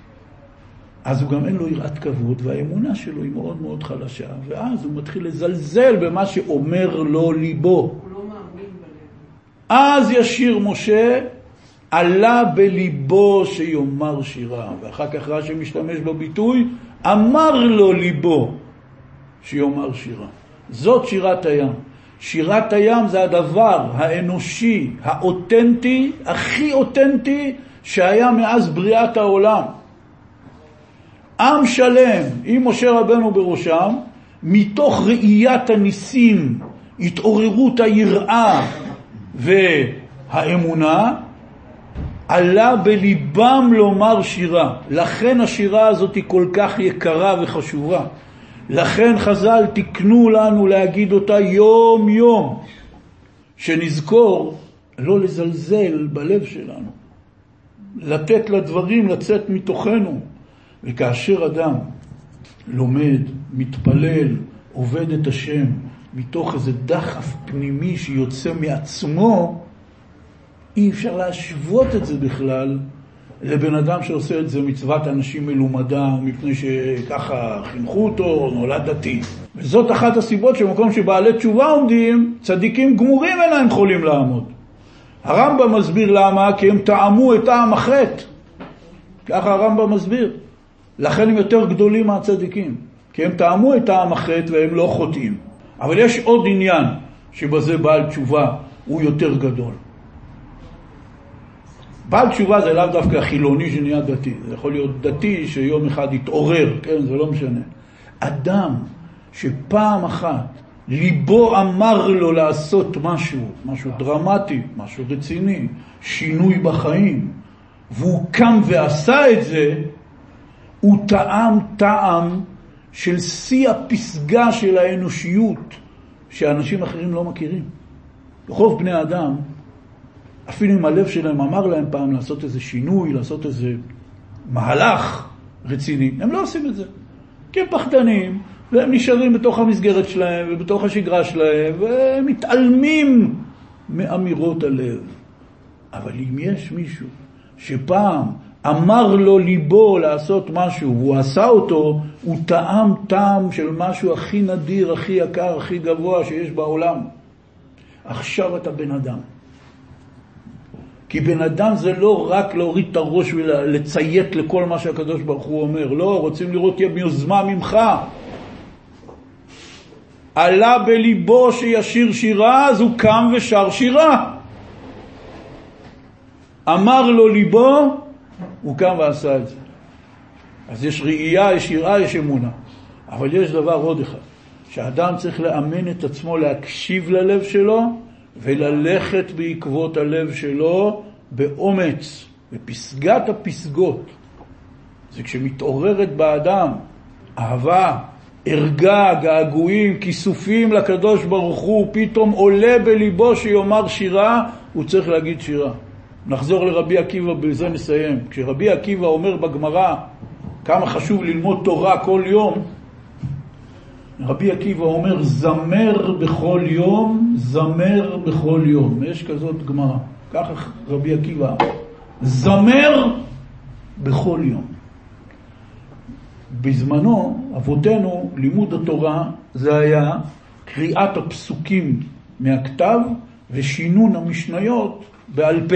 [SPEAKER 1] אז הוא גם אין לו יראת כבוד, והאמונה שלו היא מאוד מאוד חלשה, ואז הוא מתחיל לזלזל במה שאומר לו ליבו.
[SPEAKER 2] הוא לא מאמין בלב.
[SPEAKER 1] אז ישיר משה, עלה בליבו שיאמר שירה, ואחר כך רש"י משתמש בביטוי, אמר לו ליבו שיאמר שירה. זאת שירת הים. שירת הים זה הדבר האנושי, האותנטי, הכי אותנטי שהיה מאז בריאת העולם. עם שלם, עם משה רבנו בראשם, מתוך ראיית הניסים, התעוררות היראה והאמונה, עלה בליבם לומר שירה. לכן השירה הזאת היא כל כך יקרה וחשובה. לכן חז"ל תיקנו לנו להגיד אותה יום יום, שנזכור לא לזלזל בלב שלנו, לתת לדברים לצאת מתוכנו. וכאשר אדם לומד, מתפלל, עובד את השם, מתוך איזה דחף פנימי שיוצא מעצמו, אי אפשר להשוות את זה בכלל לבן אדם שעושה את זה מצוות אנשים מלומדה, מפני שככה חינכו אותו, נולד דתי. וזאת אחת הסיבות שבמקום שבעלי תשובה עומדים, צדיקים גמורים אינם יכולים לעמוד. הרמב"ם מסביר למה, כי הם טעמו את טעם החטא. ככה הרמב"ם מסביר. לכן הם יותר גדולים מהצדיקים, כי הם טעמו את טעם החטא והם לא חוטאים. אבל יש עוד עניין שבזה בעל תשובה הוא יותר גדול. בעל תשובה זה לאו דווקא חילוני שנהיה דתי, זה יכול להיות דתי שיום אחד יתעורר, כן, זה לא משנה. אדם שפעם אחת ליבו אמר לו לעשות משהו, משהו דרמטי, משהו רציני, שינוי בחיים, והוא קם ועשה את זה, הוא טעם טעם של שיא הפסגה של האנושיות שאנשים אחרים לא מכירים. רוב בני אדם אפילו אם הלב שלהם אמר להם פעם לעשות איזה שינוי, לעשות איזה מהלך רציני, הם לא עושים את זה. כי הם פחדנים, והם נשארים בתוך המסגרת שלהם ובתוך השגרה שלהם, והם מתעלמים מאמירות הלב. אבל אם יש מישהו שפעם אמר לו ליבו לעשות משהו והוא עשה אותו, הוא טעם טעם של משהו הכי נדיר, הכי יקר, הכי גבוה שיש בעולם. עכשיו אתה בן אדם. כי בן אדם זה לא רק להוריד את הראש ולציית לכל מה שהקדוש ברוך הוא אומר, לא, רוצים לראות יוזמה ממך. עלה בליבו שישיר שירה, אז הוא קם ושר שירה. אמר לו ליבו, הוא קם ועשה את זה. אז יש ראייה, יש יראה, יש אמונה. אבל יש דבר עוד אחד, שאדם צריך לאמן את עצמו להקשיב ללב שלו וללכת בעקבות הלב שלו באומץ, בפסגת הפסגות. זה כשמתעוררת באדם אהבה, ערגה, געגועים, כיסופים לקדוש ברוך הוא, פתאום עולה בליבו שיאמר שירה, הוא צריך להגיד שירה. נחזור לרבי עקיבא, בזה נסיים. כשרבי עקיבא אומר בגמרא כמה חשוב ללמוד תורה כל יום, רבי עקיבא אומר, זמר בכל יום, זמר בכל יום. יש כזאת גמרא. ככה רבי עקיבא, זמר בכל יום. בזמנו, אבותינו, לימוד התורה זה היה קריאת הפסוקים מהכתב ושינון המשניות בעל פה.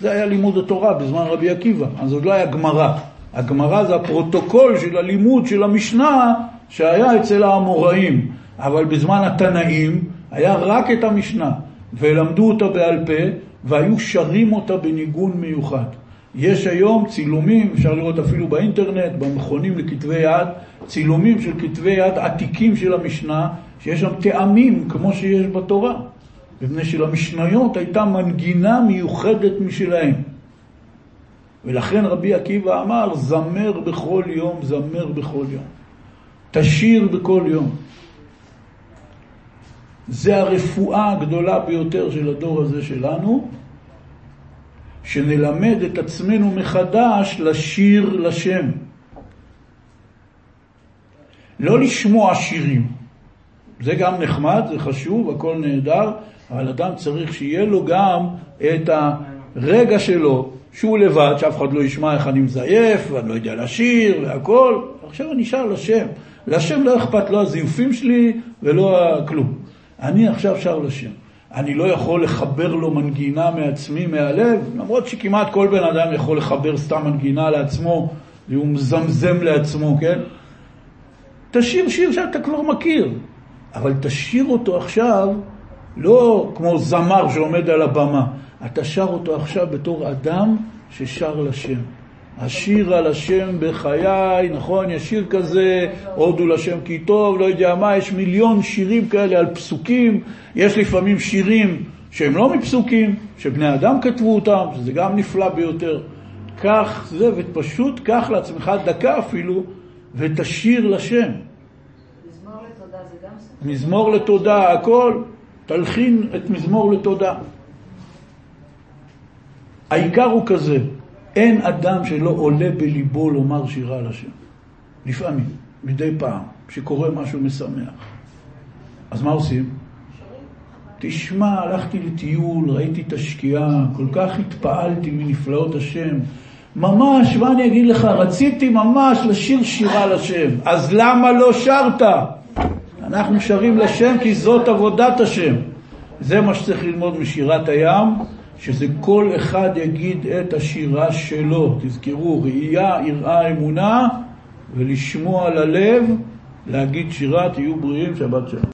[SPEAKER 1] זה היה לימוד התורה בזמן רבי עקיבא, אז עוד לא היה גמרא. הגמרא זה הפרוטוקול של הלימוד של המשנה שהיה אצל האמוראים, אבל בזמן התנאים היה רק את המשנה, ולמדו אותה בעל פה, והיו שרים אותה בניגון מיוחד. יש היום צילומים, אפשר לראות אפילו באינטרנט, במכונים לכתבי יד, צילומים של כתבי יד עתיקים של המשנה, שיש שם טעמים כמו שיש בתורה. מפני שלמשניות הייתה מנגינה מיוחדת משלהם. ולכן רבי עקיבא אמר, זמר בכל יום, זמר בכל יום. תשיר בכל יום. זה הרפואה הגדולה ביותר של הדור הזה שלנו, שנלמד את עצמנו מחדש לשיר לשם. לא לשמוע שירים, זה גם נחמד, זה חשוב, הכל נהדר, אבל אדם צריך שיהיה לו גם את הרגע שלו, שהוא לבד, שאף אחד לא ישמע איך אני מזייף, ואני לא יודע לשיר והכל, עכשיו אני שר לשם. לשם לא אכפת לא הזיופים שלי ולא כלום. אני עכשיו שר לשם. אני לא יכול לחבר לו מנגינה מעצמי, מהלב, למרות שכמעט כל בן אדם יכול לחבר סתם מנגינה לעצמו, והוא מזמזם לעצמו, כן? תשאיר שיר שאתה כבר מכיר, אבל תשאיר אותו עכשיו לא כמו זמר שעומד על הבמה, אתה שר אותו עכשיו בתור אדם ששר לשם. השיר על השם בחיי, נכון? יש שיר כזה, הודו לשם כי טוב, לא יודע מה, יש מיליון שירים כאלה על פסוקים, יש לפעמים שירים שהם לא מפסוקים, שבני אדם כתבו אותם, שזה גם נפלא ביותר. קח זה, ופשוט קח לעצמך דקה אפילו, ותשיר לשם.
[SPEAKER 2] מזמור לתודה זה גם.
[SPEAKER 1] מזמור לתודה, הכל, תלחין את מזמור לתודה. העיקר הוא כזה, אין אדם שלא עולה בליבו לומר שירה לשם. לפעמים, מדי פעם, שקורה משהו משמח. אז מה עושים? תשמע, הלכתי לטיול, ראיתי את השקיעה, כל כך התפעלתי מנפלאות השם. ממש, מה אני אגיד לך, רציתי ממש לשיר שירה לשם. אז למה לא שרת? אנחנו שרים לשם כי זאת עבודת השם. זה מה שצריך ללמוד משירת הים, שזה כל אחד יגיד את השירה שלו. תזכרו, ראייה, יראה, אמונה, ולשמוע ללב, להגיד שירה, תהיו בריאים, שבת שלום.